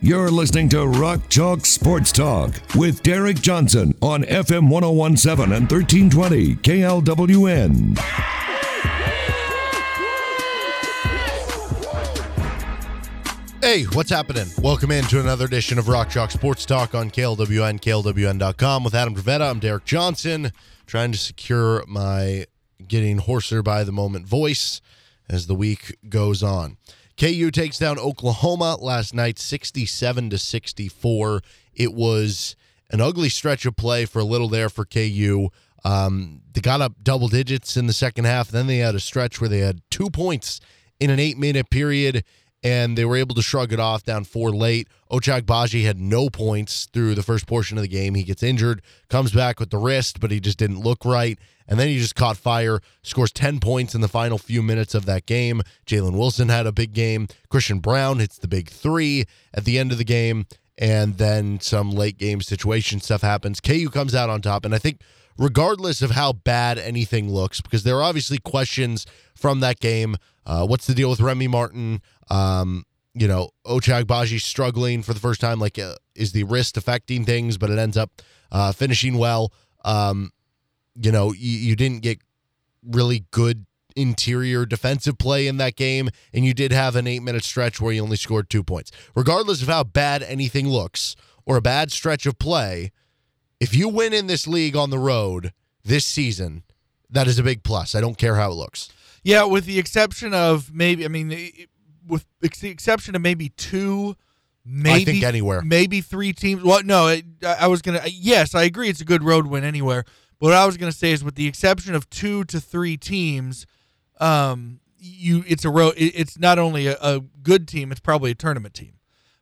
You're listening to Rock Chalk Sports Talk with Derek Johnson on FM 1017 and 1320 KLWN. Hey, what's happening? Welcome in to another edition of Rock Chalk Sports Talk on KLWN, KLWN.com with Adam Dravetta. I'm Derek Johnson, trying to secure my getting hoarser by the moment voice as the week goes on. KU takes down Oklahoma last night 67 to 64. It was an ugly stretch of play for a little there for KU. Um, they got up double digits in the second half. Then they had a stretch where they had two points in an eight minute period and they were able to shrug it off down four late. Ochai Agbaji had no points through the first portion of the game. He gets injured, comes back with the wrist, but he just didn't look right. And then he just caught fire, scores 10 points in the final few minutes of that game. Jalen Wilson had a big game. Christian Braun hits the big three at the end of the game. And then some late game situation stuff happens. KU comes out on top. And I think, regardless of how bad anything looks, because there are obviously questions from that game. Uh, what's the deal with Remy Martin? Um, you know, Ochai Agbaji struggling for the first time. Like, uh, is the wrist affecting things? But it ends up uh, finishing well. Um, you know, you didn't get really good interior defensive play in that game, and you did have an eight minute stretch where you only scored two points. Regardless of how bad anything looks or a bad stretch of play, if you win in this league on the road this season, that is a big plus. I don't care how it looks. Yeah, with the exception of maybe, I mean, with the exception of maybe two, maybe I think anywhere, maybe three teams. Well, no, I, I was gonna. Yes, I agree. It's a good road win anywhere. But what I was gonna say is, with the exception of two to three teams, um, you it's a road. It's not only a, a good team; it's probably a tournament team.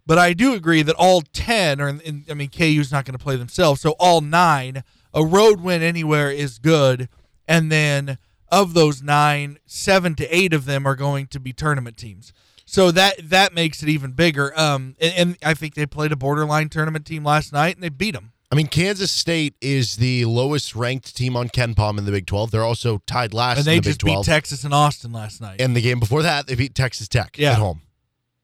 But I do agree that all ten are. In, I mean, KU's not going to play themselves, so all nine, a road win anywhere is good, and then of those nine, seven to eight of them are going to be tournament teams. So that that makes it even bigger. Um, and, and, I think they played a borderline tournament team last night and they beat them. I mean, Kansas State is the lowest ranked team on KenPom in the Big 12. They're also tied last. And they the just Big 12. beat Texas and Austin last night. And the game before that, they beat Texas Tech yeah. at home.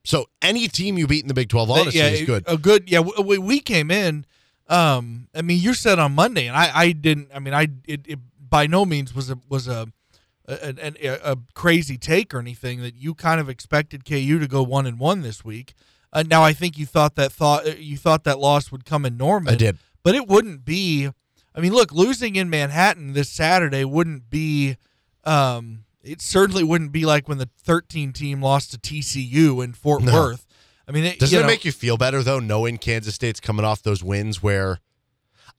So any team you beat in the Big 12, honestly, yeah, is good. A good, yeah. We, we came in. Um, I mean, you said on Monday, and I, I didn't. I mean, I it, it by no means was a was a a, a, a, crazy take or anything that you kind of expected KU to go one and one this week. Uh, now I think you thought that thought uh, you thought that loss would come in Norman. I did, but it wouldn't be. I mean, look, losing in Manhattan this Saturday wouldn't be. Um, it certainly wouldn't be like when the 13 team lost to TCU in Fort No. Worth. I mean, it, Doesn't you it know, make you feel better though, knowing Kansas State's coming off those wins where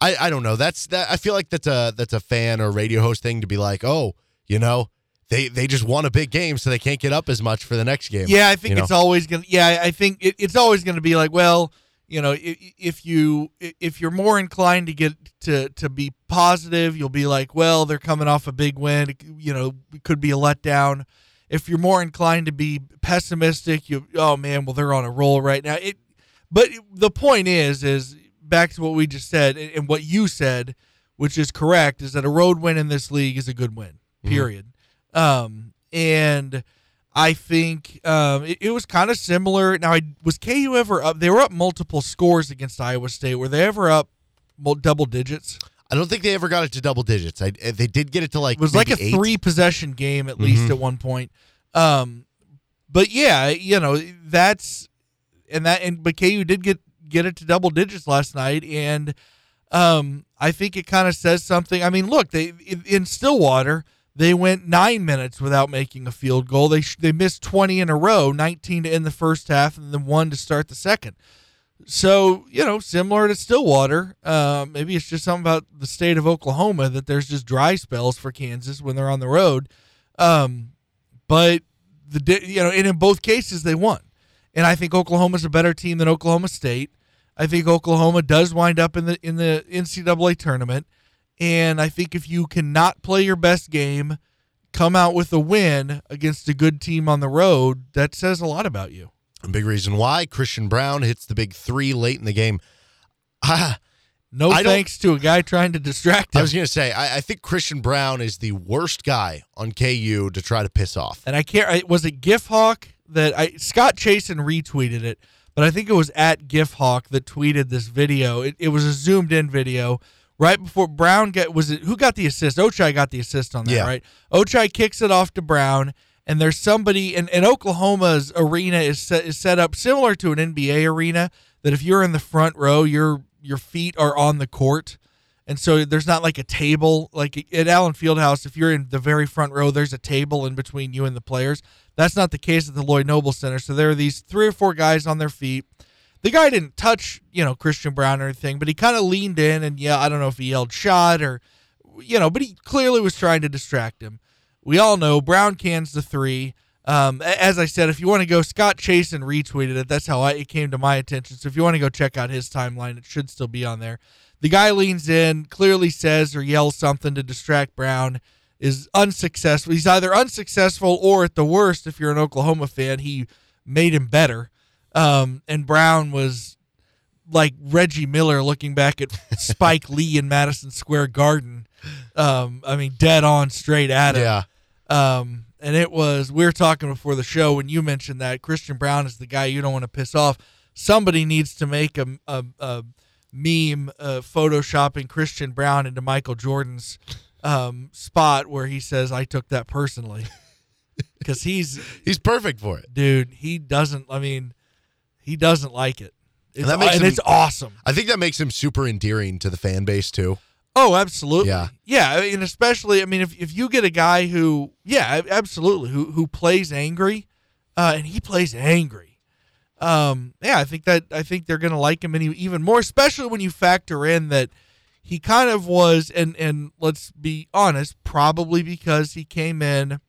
I, I don't know. That's that I feel like that's a that's a fan or radio host thing to be like, oh, you know, they they just won a big game, so they can't get up as much for the next game. Yeah, I think you know? it's always gonna. Yeah, I think it, it's always gonna be like, well, you know, if, if you if you're more inclined to get to to be positive, you'll be like, well, they're coming off a big win. You know, it could be a letdown. If you're more inclined to be pessimistic, you oh man, well they're on a roll right now. It, but the point is, is back to what we just said and what you said, which is correct, is that a road win in this league is a good win. Period. Um, and I think um, it, it was kind of similar. Now, I, was KU ever up? They were up multiple scores against Iowa State. Were they ever up double digits? I don't think they ever got it to double digits. I they did get it to like It was like a eight. three possession game at least Mhm. at one point. Um, but yeah, you know that's and that and but KU did get get it to double digits last night, and um, I think it kind of says something. I mean, look, they in, in Stillwater they went nine minutes without making a field goal. They they missed twenty in a row, nineteen to end the first half, and then one to start the second. So you know, similar to Stillwater, uh, maybe it's just something about the state of Oklahoma that there's just dry spells for Kansas when they're on the road. Um, but the you know, and in both cases they won, and I think Oklahoma's a better team than Oklahoma State. I think Oklahoma does wind up in the in the NCAA tournament, and I think if you cannot play your best game, come out with a win against a good team on the road, that says a lot about you. A big reason why Christian Braun hits the big three late in the game. Ah, No I thanks to a guy trying to distract I was going to say, I, I think Christian Braun is the worst guy on KU to try to piss off. and I can't. I, was it GifHawk that I Scott Chasen retweeted it, but I think it was at GifHawk that tweeted this video. It, it was a zoomed in video right before Braun got was it who got the assist? Ochai got the assist on that, Yeah. right? Ochai kicks it off to Braun, and there's somebody and, and Oklahoma's arena is set is set up similar to an NBA arena that if you're in the front row, your your feet are on the court. And so there's not like a table like at Allen Fieldhouse. If you're in the very front row, there's a table in between you and the players. That's not the case at the Lloyd Noble Center. So there are these three or four guys on their feet. The guy didn't touch, you know, Christian Braun or anything, but he kind of leaned in and yeah, I don't know if he yelled shot or, you know, but he clearly was trying to distract him. We all know Braun cans the three. Um, as I said, if you want to go, Scott Chasen retweeted it. That's how I, it came to my attention. So if you want to go check out his timeline, it should still be on there. The guy leans in, clearly says or yells something to distract Braun, is unsuccessful. He's either unsuccessful or, at the worst, if you're an Oklahoma fan, he made him better. Um, and Braun was like Reggie Miller looking back at Spike Lee in Madison Square Garden. Um, I mean, dead on, straight at him. Yeah. Um, and it was we were talking before the show when you mentioned that Christian Braun is the guy you don't want to piss off. Somebody needs to make a a, a meme uh, photoshopping Christian Braun into Michael Jordan's um, spot where he says, "I took that personally," because he's He's perfect for it. dude. He doesn't. I mean, he doesn't like it. It's, that makes and him- it's awesome. I think that makes him super endearing to the fan base, too. Oh, absolutely. Yeah. Yeah, and especially I mean if, if you get a guy who yeah, absolutely, who who plays angry, uh, and he plays angry. Um, yeah, I think that I think they're going to like him any, even more especially when you factor in that he kind of was and and let's be honest, probably because he came in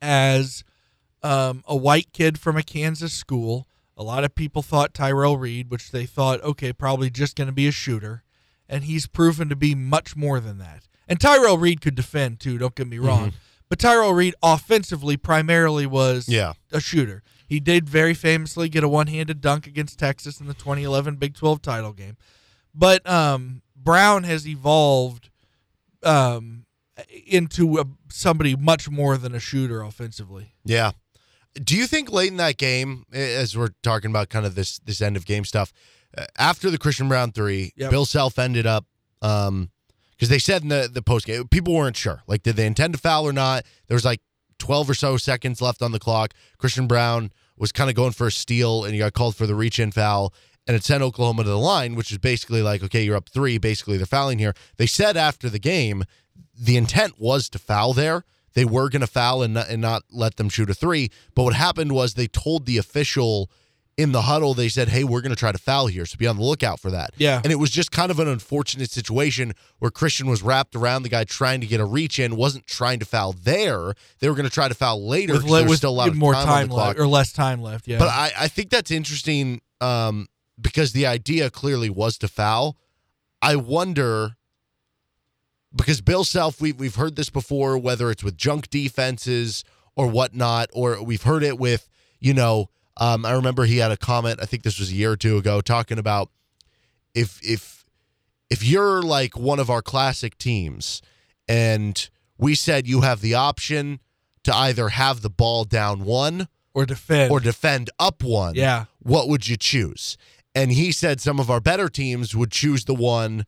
as um, a white kid from a Kansas school. A lot of people thought Tyrel Reed, which they thought, okay, probably just going to be a shooter and he's proven to be much more than that. And Tyrel Reed could defend too. Don't get me wrong, but Tyrel Reed offensively primarily was Yeah. a shooter. He did very famously get a one-handed dunk against Texas in the 2011 Big 12 title game. But um, Braun has evolved um, into a, somebody much more than a shooter offensively. Yeah. Do you think late in that game, as we're talking about kind of this this end of game stuff, uh, after the Christian Braun three, Yep. Bill Self ended up um because they said in the the post game people weren't sure like did they intend to foul or not. There was like twelve or so seconds left on the clock. Christian Braun was kind of going for a steal and he got called for the reach in foul. And it sent Oklahoma to the line, which is basically like, okay, you're up three. Basically, they're fouling here. They said after the game, the intent was to foul there. They were going to foul and not, and not let them shoot a three. But what happened was they told the official in the huddle, they said, hey, we're going to try to foul here. So be on the lookout for that. Yeah. And it was just kind of an unfortunate situation where Christian was wrapped around the guy trying to get a reach in, wasn't trying to foul there. They were going to try to foul later With, le- there was with still a lot of more time, time, left or less time left. Yeah, But I, I think that's interesting um, because the idea clearly was to foul. I wonder because Bill Self, we, we've heard this before, whether it's with junk defenses or whatnot, or we've heard it with, you know, um, I remember he had a comment, I think this was a year or two ago, talking about if if if you're like one of our classic teams and we said you have the option to either have the ball down one or defend. or defend up one, Yeah. what would you choose? And he said some of our better teams would choose the one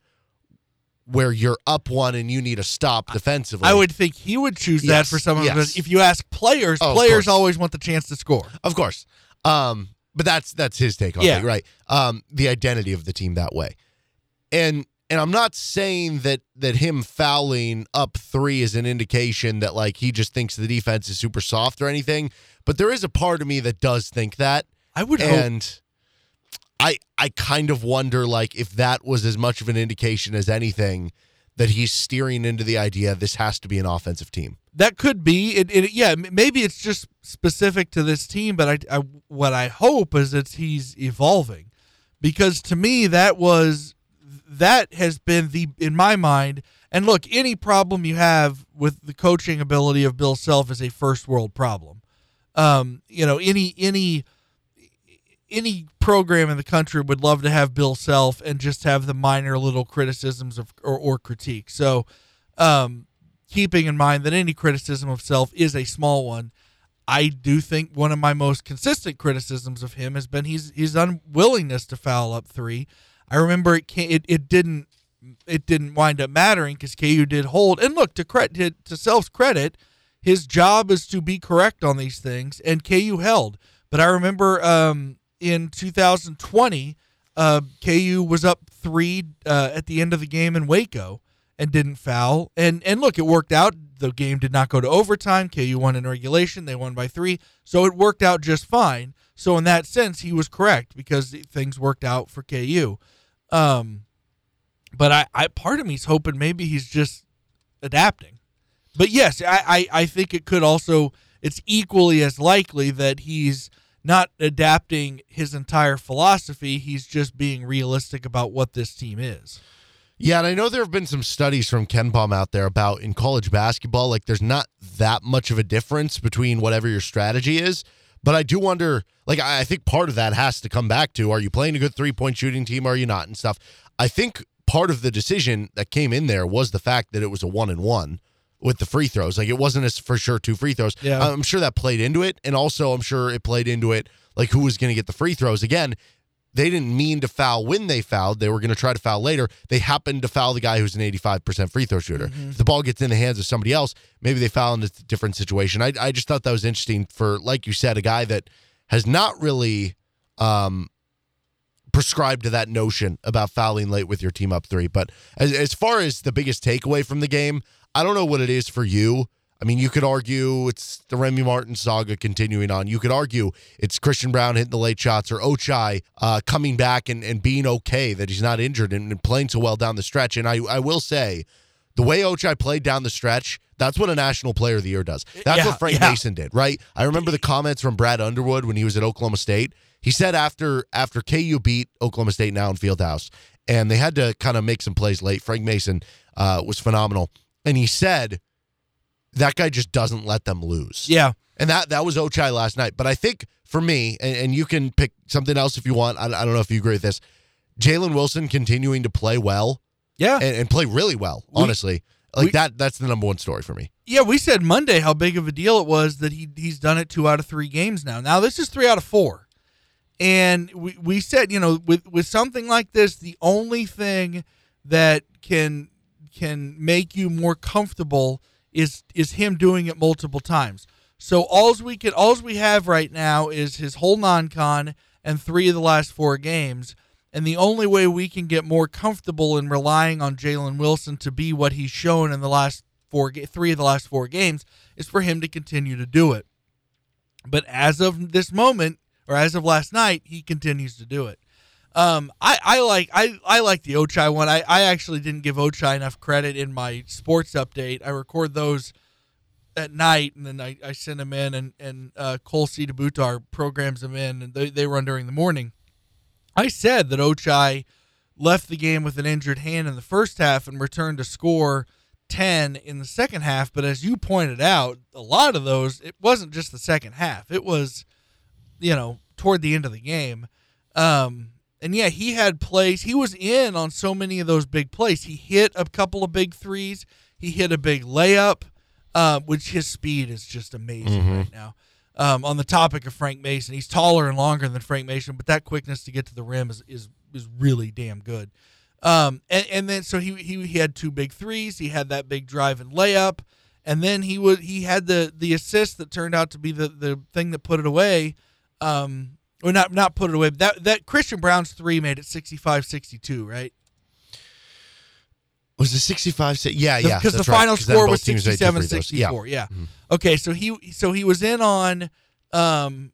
where you're up one and you need to stop defensively. I would think he would choose that Yes, for some of yes. us. If you ask players, Oh, of players course. always want the chance to score. of course. Um, but that's that's his take on Yeah. it, right? Um, the identity of the team that way. And and I'm not saying that that him fouling up three is an indication that like he just thinks the defense is super soft or anything. But there is a part of me that does think that. I would hope. and I I kind of wonder like if that was as much of an indication as anything that he's steering into the idea this has to be an offensive team. that could be. It, it, yeah maybe it's just specific to this team but I, I what i hope is that he's evolving. Because to me that was that has been the in my mind and look any problem you have with the coaching ability of bill self is a first world problem. Um, you know any any any program in the country would love to have bill self and just have the minor little criticisms of or, or critique so um, keeping in mind that any criticism of self is a small one. I do think one of my most consistent criticisms of him has been his his unwillingness to foul up three. I remember it it, it didn't it didn't wind up mattering because KU did hold. And look to credit to self's credit, his job is to be correct on these things, and KU held. But I remember um, in 2020, uh, KU was up three uh, at the end of the game in Waco and didn't foul. And and look, it worked out. The game did not go to overtime. KU won in regulation. They won by three, so it worked out just fine. So in that sense, he was correct because things worked out for KU. Um, but I, I part of me's hoping maybe he's just adapting. But yes, I, I, I think it could also it's equally as likely that he's not adapting his entire philosophy. He's just being realistic about what this team is. Yeah, and I know there have been some studies from KenPom out there about in college basketball, like there's not that much of a difference between whatever your strategy is. But I do wonder, like, I think part of that has to come back to are you playing a good three point shooting team are you not and stuff. I think part of the decision that came in there was the fact that it was a one and one with the free throws. Like, it wasn't as for sure two free throws. Yeah. I'm sure that played into it. And also, I'm sure it played into it, like, who was going to get the free throws. Again, they didn't mean to foul when they fouled. They were going to try to foul later. They happened to foul the guy who's an 85% free throw shooter. Mm-hmm. If the ball gets in the hands of somebody else, maybe they foul in a different situation. I, I just thought that was interesting for, like you said, a guy that has not really um, prescribed to that notion about fouling late with your team up three. But as, as far as the biggest takeaway from the game, I don't know what it is for you. I mean, you could argue it's the Remy Martin saga continuing on. You could argue it's Christian Braun hitting the late shots or Ochai uh, coming back and, and being okay, that he's not injured and, and playing so well down the stretch. And I, I will say, the way Ochai played down the stretch, that's what a National Player of the Year does. That's Yeah, what Frank yeah. Mason did, right? I remember the comments from Brad Underwood when he was at Oklahoma State. He said after after KU beat Oklahoma State now in Fieldhouse, and they had to kind of make some plays late. Frank Mason uh, was phenomenal, and he said that guy just doesn't let them lose. Yeah. And that that was Ochai last night. But I think for me, and, and you can pick something else if you want. I, I don't know if you agree with this. Jalen Wilson continuing to play well Yeah. and, and play really well. We- honestly, like we- that. That's the number one story for me. Yeah, we said Monday how big of a deal it was that he he's done it two out of three games now. Now this is three out of four, and we we said you know with with something like this, the only thing that can can make you more comfortable is is him doing it multiple times. So alls we can alls we have right now is his whole non-con and three of the last four games. And the only way we can get more comfortable in relying on Jalen Wilson to be what he's shown in the last four, three of the last four games, is for him to continue to do it. But as of this moment, or as of last night, he continues to do it. Um, I, I like I, I like the Ochai one. I, I actually didn't give Ochai enough credit in my sports update. I record those at night, and then I, I send them in, and and uh, Cole C. DeButar programs them in, and they, they run during the morning. I said that Ochai left the game with an injured hand in the first half and returned to score 10 in the second half. But as you pointed out, a lot of those, it wasn't just the second half, it was, you know, toward the end of the game. Um, and yeah, he had plays. He was in on so many of those big plays. He hit a couple of big threes. He hit a big layup, uh, which his speed is just amazing right now. Um, on the topic of Frank Mason, he's taller and longer than Frank Mason, but that quickness to get to the rim is is, is really damn good. Um, and, and then so he, he he had two big threes. He had that big drive and layup, and then he would he had the the assist that turned out to be the the thing that put it away. Um, or not not put it away. But that that Christian Braun's three made it 65-62, right? Was it 65? si- Yeah, yeah. because the final right, final 'cause then score was teams 67 free throws. 64 yeah, Mhm. okay so he so he was in on um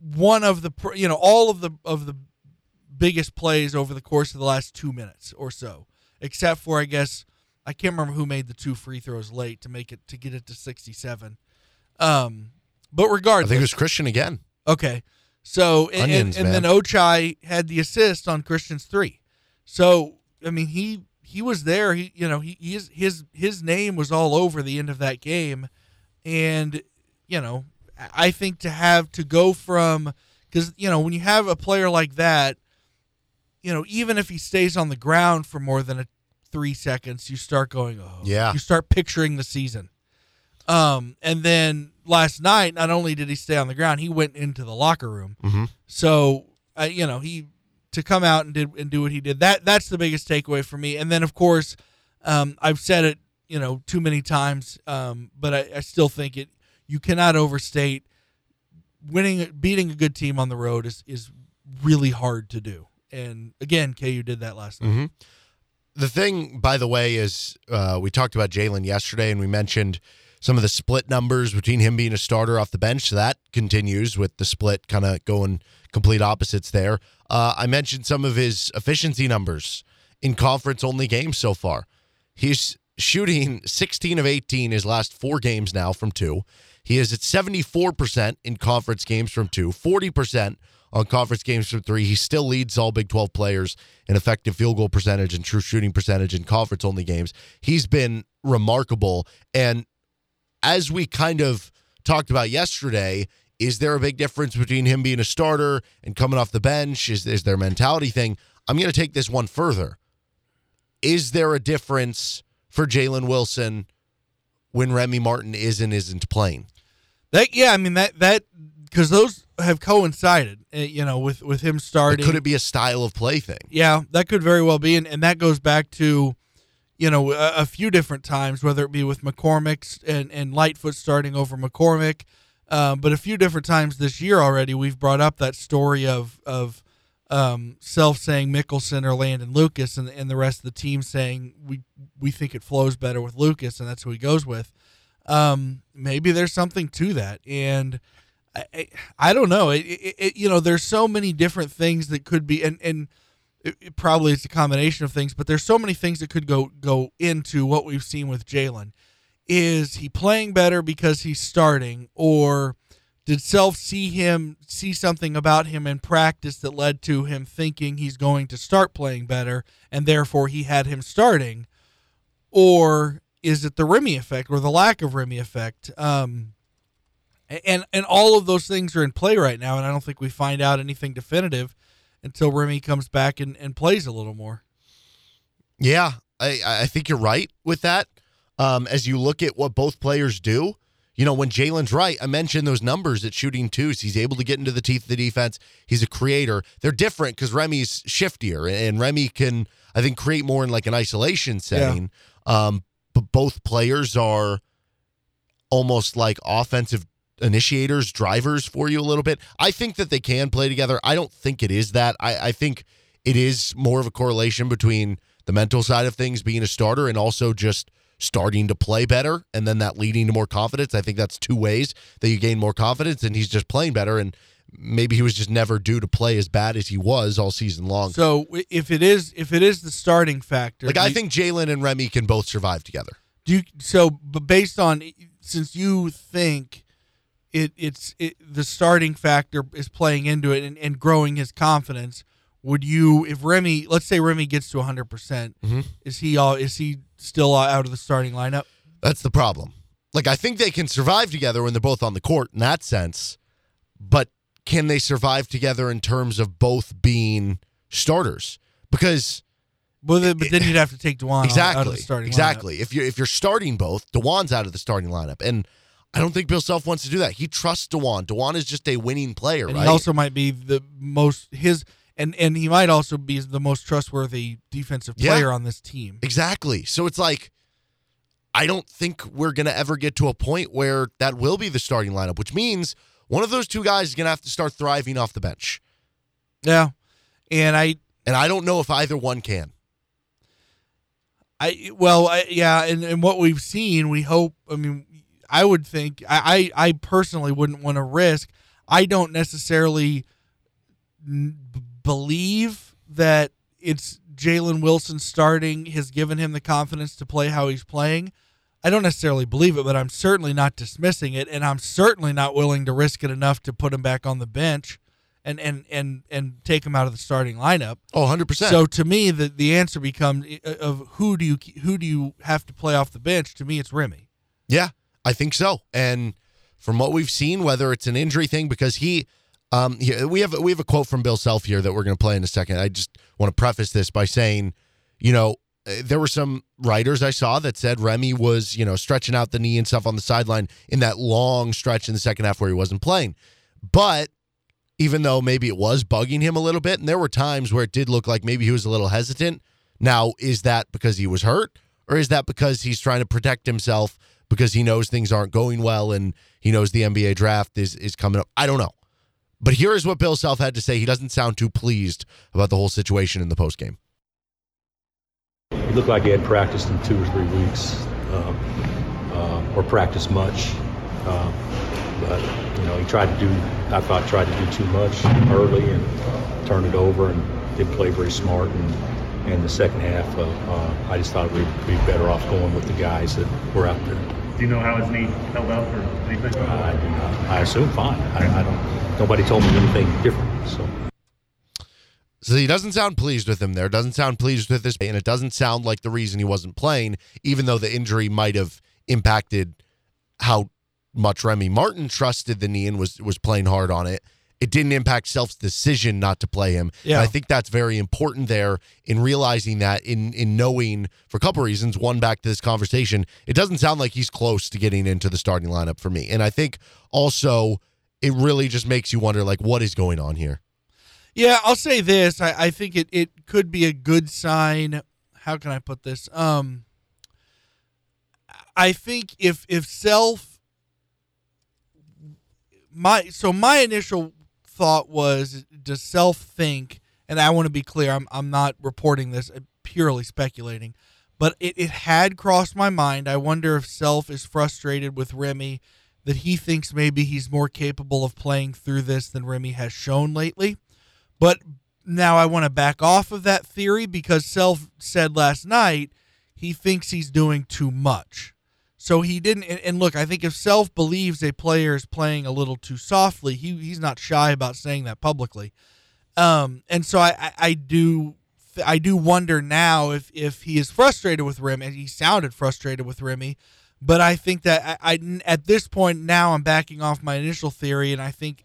one of the you know all of the of the biggest plays over the course of the last two minutes or so except for i guess I can't remember who made the two free throws late to make it to get it to 67. Um, but regardless I think it was Christian again. Okay. So and, Onions, and, and then. Ochai had the assist on Christian's three. So I mean he he was there. He you know he his his his name was all over the end of that game, and you know I think to have to go from because you know when you have a player like that, you know even if he stays on the ground for more than a three seconds, you start going oh Yeah. you start picturing the season. Um, and then last night, not only did he stay on the ground, he went into the locker room. Mhm. So, uh, you know, he to come out and did and do what he did. That that's the biggest takeaway for me. And then, of course, um, I've said it, you know, too many times, um, but I, I still think it. You cannot overstate winning, beating a good team on the road is is really hard to do. And again, KU did that last night. Mm-hmm. The thing, by the way, is uh, we talked about Jalen yesterday, and we mentioned some of the split numbers between him being a starter off the bench. So that continues with the split kind of going complete opposites there. Uh, I mentioned some of his efficiency numbers in conference only games so far. He's shooting 16 of 18 his last four games now from two. He is at 74% in conference games from two, 40% on conference games from three. He still leads all Big 12 players in effective field goal percentage and true shooting percentage in conference only games. He's been remarkable. And as we kind of talked about yesterday, is there a big difference between him being a starter and coming off the bench? Is, is there a mentality thing? I'm going to take this one further. Is there a difference for Jalen Wilson when Remy Martin is and isn't playing? That yeah, I mean that that because those have coincided, uh, you know, with with him starting. could it be a style of play thing? Yeah, that could very well be, and, and that goes back to, you know, a, a few different times, whether it be with McCormack and and Lightfoot starting over McCormack, um, but a few different times this year already, we've brought up that story of of um, self saying Mickelson or Landen Lucas, and and the rest of the team saying we we think it flows better with Lucas, and that's who he goes with. Um, maybe there's something to that, and. I, I, I don't know. It, it, it, you know, there's so many different things that could be, and and it, it probably it's a combination of things, but there's so many things that could go go into what we've seen with Jalen. Is he playing better because he's starting, or did Self see him see something about him in practice that led to him thinking he's going to start playing better, and therefore he had him starting, or is it the Remy effect or the lack of Remy effect? Um, and and all of those things are in play right now, and I don't think we find out anything definitive until Remy comes back and, and plays a little more. Yeah, I, I think you're right with that. Um, as you look at what both players do, you know, when Jalen's right, I mentioned those numbers at shooting twos. He's able to get into the teeth of the defense. He's a creator. They're different because Remy's shiftier, and Remy can, I think, create more in like an isolation setting. Um, but both players are almost like offensive initiators, drivers for you a little bit. I think that they can play together. I don't think it is that. I, I think it is more of a correlation between the mental side of things being a starter and also just starting to play better and then that leading to more confidence. I think that's two ways that you gain more confidence and he's just playing better and maybe he was just never due to play as bad as he was all season long. So if it is if it is the starting factor, like I think Jalen and Remy can both survive together. do you, so. But based on since you think it it's it, the starting factor is playing into it and, and growing his confidence. Would you, if Remy, let's say Remy gets to 100, percent Mhm. is he all is he still out of the starting lineup? That's the problem. Like I think they can survive together when they're both on the court in that sense, but can they survive together in terms of both being starters? Because Well, then, but then you'd have to take Dajuan exactly, out of the starting lineup. exactly. If you're if you're starting both, Dajuan's out of the starting lineup, and I don't think Bill Self wants to do that. He trusts Dajuan. Dajuan is just a winning player, And right? he also might be the most his and and he might also be the most trustworthy defensive Yeah. player on this team. Exactly. So it's like I don't think we're going to ever get to a point where that will be the starting lineup, which means one of those two guys is going to have to start thriving off the bench. Yeah, and I And I don't know if either one can. I well I, yeah, and, and what we've seen, we hope. I mean, I would think I I, I personally wouldn't want to risk. I don't necessarily n- believe that it's Jalen Wilson starting has given him the confidence to play how he's playing. I don't necessarily believe it, but I'm certainly not dismissing it, and I'm certainly not willing to risk it enough to put him back on the bench and and and and take him out of the starting lineup. Oh, 100%. So to me, the the answer becomes uh, of who do you who do you have to play off the bench? To me, it's Remy. Yeah, I think so. And from what we've seen, whether it's an injury thing, because he, um, he, we have we have a quote from Bill Self here that we're going to play in a second. I just want to preface this by saying, you know, uh, there were some writers I saw that said Remy was, you know, stretching out the knee and stuff on the sideline in that long stretch in the second half where he wasn't playing. But even though maybe it was bugging him a little bit. And there were times where it did look like maybe he was a little hesitant. Now, is that because he was hurt or is that because he's trying to protect himself because he knows things aren't going well and he knows the NBA draft is, is coming up? I don't know. But here is what Bill Self had to say. He doesn't sound too pleased about the whole situation in the postgame. He looked like he had practiced in two or three weeks, uh, uh, or practiced much. Uh, but you know, he tried to do. I thought tried to do too much early and turned it over, and didn't play very smart. And in the second half, uh, uh, I just thought we'd be better off going with the guys that were out there. Do you know how his knee held up or anything? I do not. I assume fine. I, I don't. Nobody told me anything different. So. So he doesn't sound pleased with him there. Doesn't sound pleased with this, and it doesn't sound like the reason he wasn't playing, even though the injury might have impacted how much Remy Martin trusted the knee and was was playing hard on it. It didn't impact Self's decision not to play him. Yeah. And I think that's very important there in realizing that in in knowing for a couple reasons. One, back to this conversation, it doesn't sound like he's close to getting into the starting lineup for me. And I think also it really just makes you wonder like what is going on here. Yeah, I'll say this. I, I think it, it could be a good sign. How can I put this? Um I think if if self my so my initial thought was does self think and I want to be clear I'm I'm not reporting this uh, purely speculating but it, it had crossed my mind. I wonder if self is frustrated with Remy that he thinks maybe he's more capable of playing through this than Remy has shown lately. But now I want to back off of that theory because self said last night he thinks he's doing too much so he didn't. And, and, look, I think if Self believes a player is playing a little too softly, he he's not shy about saying that publicly. Um, and so I, I, I do I do wonder now if if he is frustrated with Remy. And he sounded frustrated with Remy, but I think that I, I at this point now I'm backing off my initial theory, and I think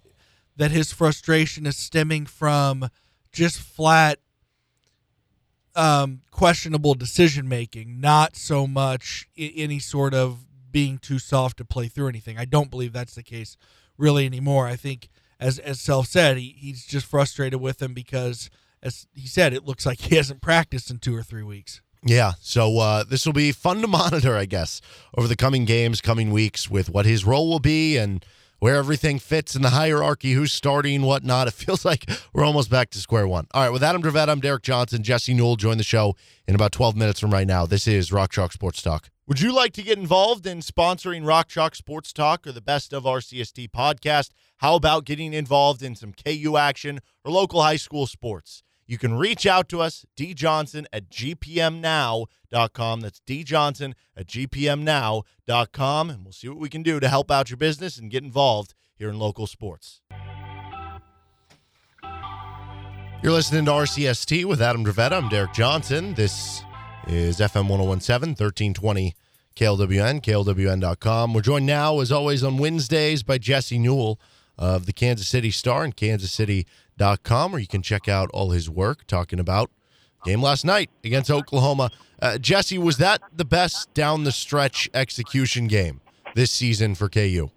that his frustration is stemming from just flat um, questionable decision making, not so much any sort of being too soft to play through anything. I don't believe that's the case really anymore. I think, as as Self said, he, he's just frustrated with him because, as he said, it looks like he hasn't practiced in two or three weeks. Yeah, so uh, this will be fun to monitor, I guess, over the coming games, coming weeks, with what his role will be and where everything fits in the hierarchy, who's starting, whatnot. It feels like we're almost back to square one. All right, with Adam Dravette, I'm Derek Johnson. Jesse Newell join the show in about 12 minutes from right now. This is Rock Chalk Sports Talk. Would you like to get involved in sponsoring Rock Chalk Sports Talk or the Best of RCST podcast? How about getting involved in some KU action or local high school sports? You can reach out to us, djohnson at gpmnow.com. That's djohnson at gpmnow.com. And we'll see what we can do to help out your business and get involved here in local sports. You're listening to RCST with Adam Dravetta. I'm Derek Johnson. This is FM 1017, 1320 KLWN, KLWN.com. We're joined now, as always, on Wednesdays by Jesse Newell of the Kansas City Star and kansascity.com, where you can check out all his work talking about game last night against Oklahoma. Uh, Jesse, was that the best down the stretch execution game this season for KU?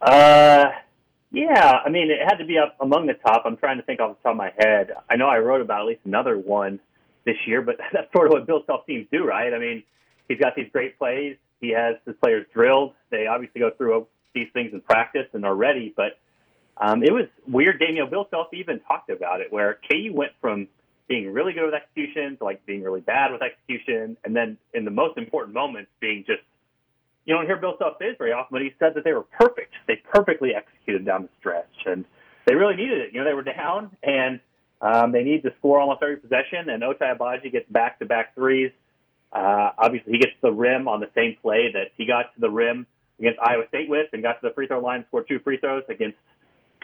Uh, yeah. I mean, it had to be up among the top. I'm trying to think off the top of my head. I know I wrote about at least another one this year, but that's sort of what Bill Self teams do, right? I mean, he's got these great plays. He has his players drilled. They obviously go through these things in practice and are ready. But um, it was weird. Daniel Bill Self even talked about it, where KU went from being really good with execution to like being really bad with execution, and then in the most important moments being just you don't hear Bill Self say very often, but he said that they were perfect. They perfectly executed down the stretch, and they really needed it. You know, they were down, and Um, they need to score almost every possession, and Ochai Agbaji gets back-to-back threes. Uh, obviously, he gets the rim on the same play that he got to the rim against Iowa State with, and got to the free throw line, and scored two free throws against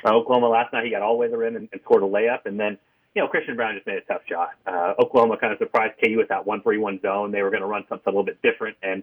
uh, Oklahoma last night. He got all the way to the rim and, and scored a layup, and then you know Christian Braun just made a tough shot. Uh, Oklahoma kind of surprised KU with that one-three-one zone. They were going to run something a little bit different, and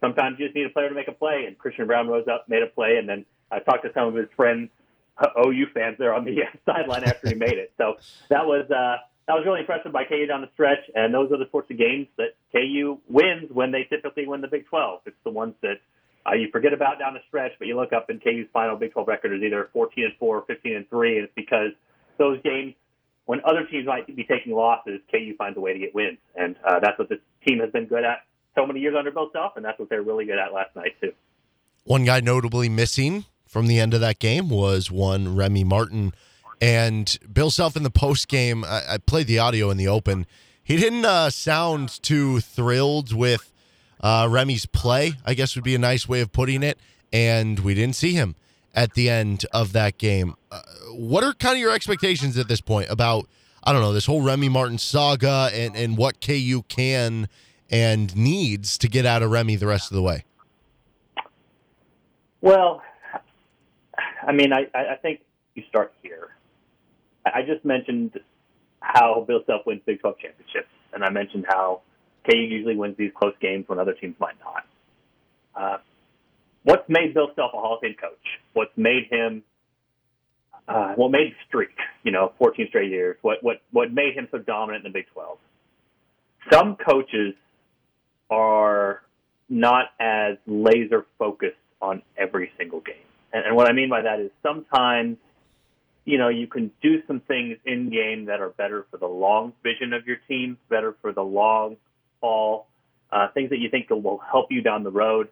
sometimes you just need a player to make a play. And Christian Braun rose up, made a play, and then I talked to some of his friends, uh, OU fans, there on the sideline after he made it. So that was uh, that was really impressive by KU down the stretch. And those are the sorts of games that KU wins when they typically win the Big 12. It's the ones that uh, you forget about down the stretch, but you look up and KU's final Big 12 record is either 14 and 4 or 15 and 3, and it's because those games when other teams might be taking losses, KU finds a way to get wins, and uh, that's what this team has been good at so many years under Bill Self, and that's what they're really good at last night too. One guy notably missing from the end of that game was one Remy Martin. And Bill Self in the post game, I, I played the audio in the open. He didn't uh, sound too thrilled with uh, Remy's play, I guess would be a nice way of putting it. And we didn't see him at the end of that game. Uh, what are kind of your expectations at this point about, I don't know, this whole Remy Martin saga and, and what KU can and needs to get out of Remy the rest of the way? Well, I mean, I, I think you start here. I just mentioned how Bill Self wins Big 12 championships, and I mentioned how KU usually wins these close games when other teams might not. Uh, what's made Bill Self a Hall of Fame coach? What's made him, uh, what made streak, you know, 14 straight years? What, what, what made him so dominant in the Big 12? Some coaches are not as laser focused on every single game. And, and what I mean by that is sometimes, you know, you can do some things in game that are better for the long vision of your team, better for the long haul, uh, things that you think will help you down the road,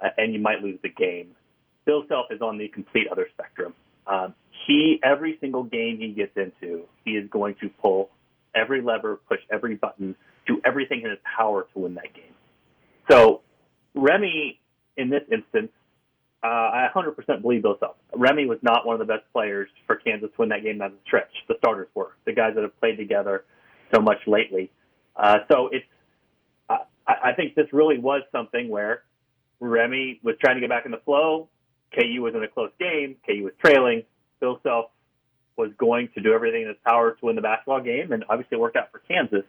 uh, and you might lose the game. Bill Self is on the complete other spectrum. Um, he, every single game he gets into, he is going to pull every lever, push every button, do everything in his power to win that game. So Remy, in this instance, uh, I 100% believe Bill Self. Remy was not one of the best players for Kansas to win that game down the stretch. The starters were the guys that have played together so much lately. Uh, so it's, I think this really was something where Remy was trying to get back in the flow. KU was in a close game. KU was trailing. Bill Self was going to do everything in his power to win the basketball game, and obviously it worked out for Kansas.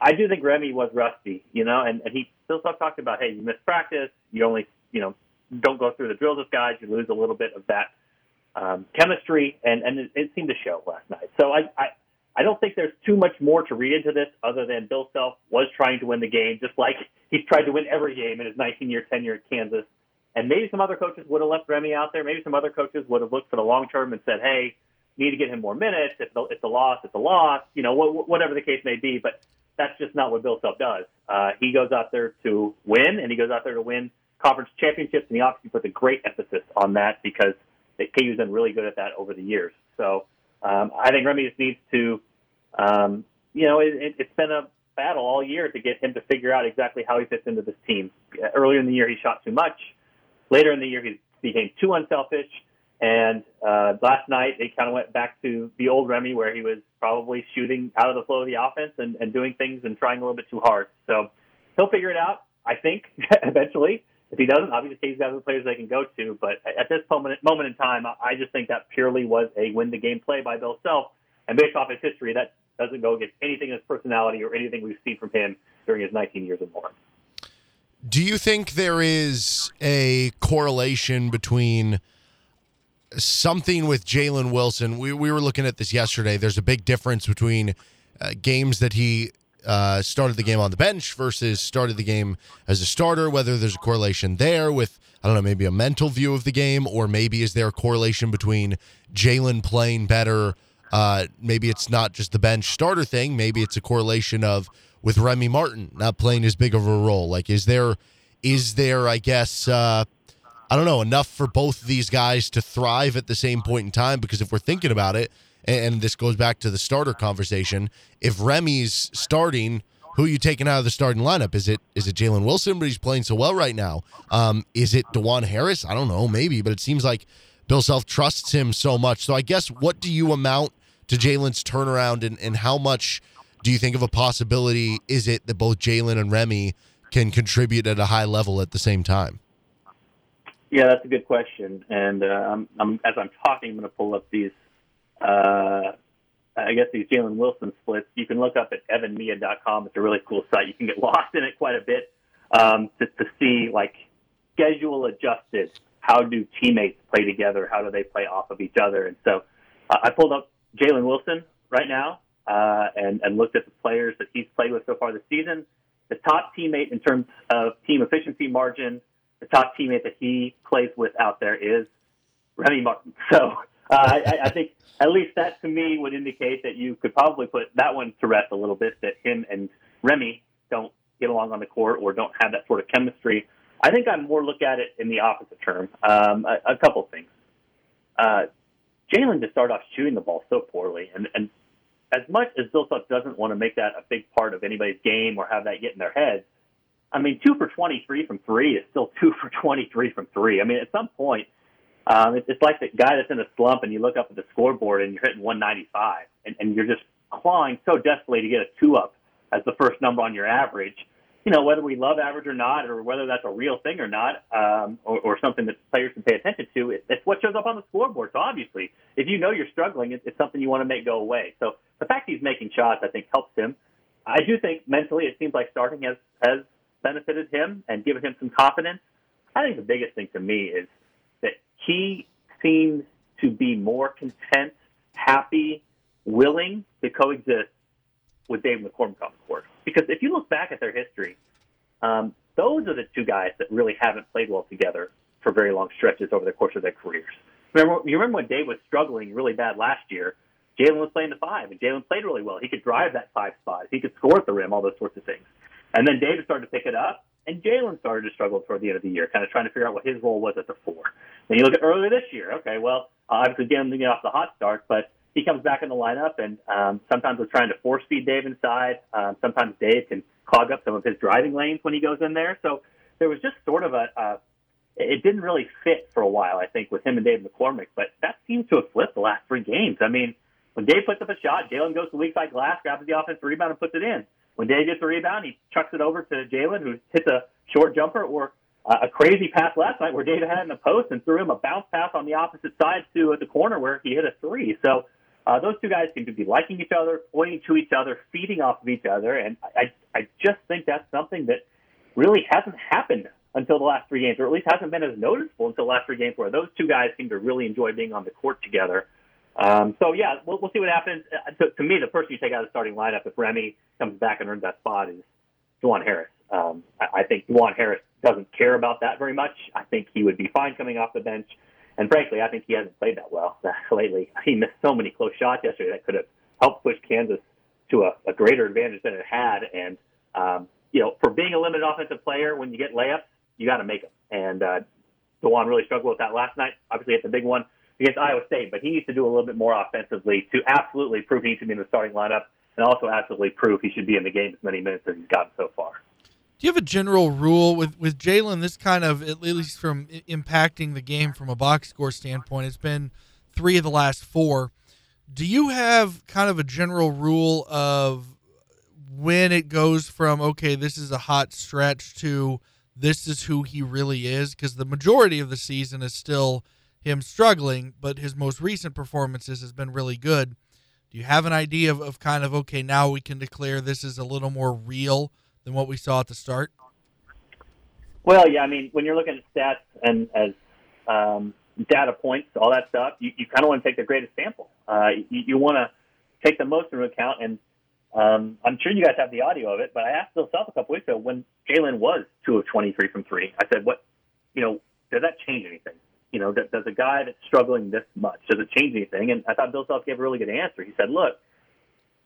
I do think Remy was rusty, you know, and, and he still talked about, hey, you missed practice, you only, you know, don't go through the drills with guys, you lose a little bit of that um, chemistry, and and it, it seemed to show last night. So I, I I don't think there's too much more to read into this other than Bill Self was trying to win the game, just like he's tried to win every game in his 19-year tenure at Kansas. And maybe some other coaches would have left Remy out there. Maybe some other coaches would have looked for the long term and said, "Hey, need to get him more minutes. If it's a loss, it's a loss. You know, whatever the case may be." But that's just not what Bill Self does. Uh, he goes out there to win, and he goes out there to win conference championships, and he obviously puts a great emphasis on that because KU's been really good at that over the years. So um, I think Remy just needs to, um, you know, it, it, it's been a battle all year to get him to figure out exactly how he fits into this team. Earlier in the year, he shot too much. Later in the year, he became too unselfish. And uh, last night, it kind of went back to the old Remy where he was probably shooting out of the flow of the offense and, and doing things and trying a little bit too hard. So he'll figure it out, I think, eventually. If he doesn't, obviously he's got other players they can go to. But at this moment, moment in time, I just think that purely was a win the game play by Bill Self. And based off his history, that doesn't go against anything in his personality or anything we've seen from him during his 19 years and more. Do you think there is a correlation between something with Jalen Wilson. We, we were looking at this yesterday. There's a big difference between uh, games that he uh, started the game on the bench versus started the game as a starter, whether there's a correlation there with, I don't know, maybe a mental view of the game, or maybe is there a correlation between Jalen playing better? Uh, maybe it's not just the bench starter thing. Maybe it's a correlation of with Remy Martin not playing as big of a role. Like, is there, is there, I guess, uh, I don't know, enough for both of these guys to thrive at the same point in time. Because if we're thinking about it, and this goes back to the starter conversation, if Remy's starting, who are you taking out of the starting lineup? Is it is it Jalen Wilson, but he's playing so well right now? Um, is it Dajuan Harris? I don't know, maybe, but it seems like Bill Self trusts him so much. So I guess what do you amount to Jalen's turnaround, and, and how much do you think of a possibility is it that both Jalen and Remy can contribute at a high level at the same time? Yeah, that's a good question. And uh, I'm, I'm, as I'm talking, I'm going to pull up these, uh, I guess these Jalen Wilson splits. You can look up at evanmiya.com. It's a really cool site. You can get lost in it quite a bit um, to, to see like schedule adjusted. How do teammates play together? How do they play off of each other? And so uh, I pulled up Jalen Wilson right now uh, and, and looked at the players that he's played with so far this season. The top teammate in terms of team efficiency margin, the top teammate that he plays with out there is Remy Martin. So I, I think at least that to me would indicate that you could probably put that one to rest a little bit, that him and Remy don't get along on the court or don't have that sort of chemistry. I think I'd more look at it in the opposite term. Um, a, a couple things. Uh, Jalen just started off shooting the ball so poorly, and, and as much as Bill doesn't want to make that a big part of anybody's game or have that get in their heads, I mean, two for 23 from three is still two for 23 from three. I mean, at some point, um, it's, like the guy that's in a slump and you look up at the scoreboard and you're hitting 195 and, and you're just clawing so desperately to get a two up as the first number on your average you know, whether we love average or not, or whether that's a real thing or not, um, or, or something that players can pay attention to, it, it's what shows up on the scoreboard. So obviously, if you know you're struggling, it's, it's something you want to make go away. So the fact he's making shots, I think, helps him. I do think mentally, it seems like starting has has benefited him and given him some confidence. I think the biggest thing to me is that he seems to be more content, happy, willing to coexist with Dave McCormack court. Because if you look back at their history, um, those are the two guys that really haven't played well together for very long stretches over the course of their careers. Remember, you remember when Dave was struggling really bad last year? Jalen was playing the five, and Jalen played really well. He could drive that five spot. He could score at the rim, all those sorts of things. And then David started to pick it up, and Jalen started to struggle toward the end of the year, kind of trying to figure out what his role was at the four. Then you look at earlier this year. Okay, well, obviously getting get off the hot start, but he comes back in the lineup, and um, sometimes we're trying to force feed Dave inside. Um, sometimes Dave can clog up some of his driving lanes when he goes in there. So there was just sort of a, a it didn't really fit for a while, I think, with him and Dave McCormack. But that seems to have flipped the last three games. I mean, when Dave puts up a shot, Jalen goes to the weak side glass, grabs the offensive rebound, and puts it in. When Dave gets a rebound, he chucks it over to Jalen, who hits a short jumper or uh, a crazy pass last night where David had in the post and threw him a bounce pass on the opposite side to at the corner where he hit a three. So uh, those two guys seem to be liking each other, pointing to each other, feeding off of each other, and I, I just think that's something that really hasn't happened until the last three games, or at least hasn't been as noticeable until the last three games, where those two guys seem to really enjoy being on the court together. Um, so yeah, we'll, we'll see what happens. Uh, to, to me, the person you take out of the starting lineup if Remy comes back and earns that spot is Dajuan Harris. Um, I, I think Dajuan Harris doesn't care about that very much. I think he would be fine coming off the bench. And frankly, I think he hasn't played that well lately. He missed so many close shots yesterday that could have helped push Kansas to a, a greater advantage than it had. And um, you know, for being a limited offensive player, when you get layups, you got to make them. And uh, Dajuan really struggled with that last night. Obviously, it's a big one against Iowa State, but he needs to do a little bit more offensively to absolutely prove he should be in the starting lineup, and also absolutely prove he should be in the game as many minutes as he's gotten so far. Do you have a general rule with with Jalen? This kind of at least from impacting the game from a box score standpoint, it's been three of the last four. Do you have kind of a general rule of when it goes from okay, this is a hot stretch to this is who he really is? Because the majority of the season is still him struggling, but his most recent performances has been really good. Do you have an idea of, of kind of okay, now we can declare this is a little more real? than what we saw at the start? Well, yeah, I mean, when you're looking at stats and as um, data points, all that stuff, you, you kind of want to take the greatest sample. Uh, you, you want to take the most into account. And um, I'm sure you guys have the audio of it, but I asked Bill Self a couple weeks ago when Jalen was two of 23 from three. I said, what, you know, does that change anything? You know, does, a guy that's struggling this much, does it change anything? And I thought Bill Self gave a really good answer. He said, look,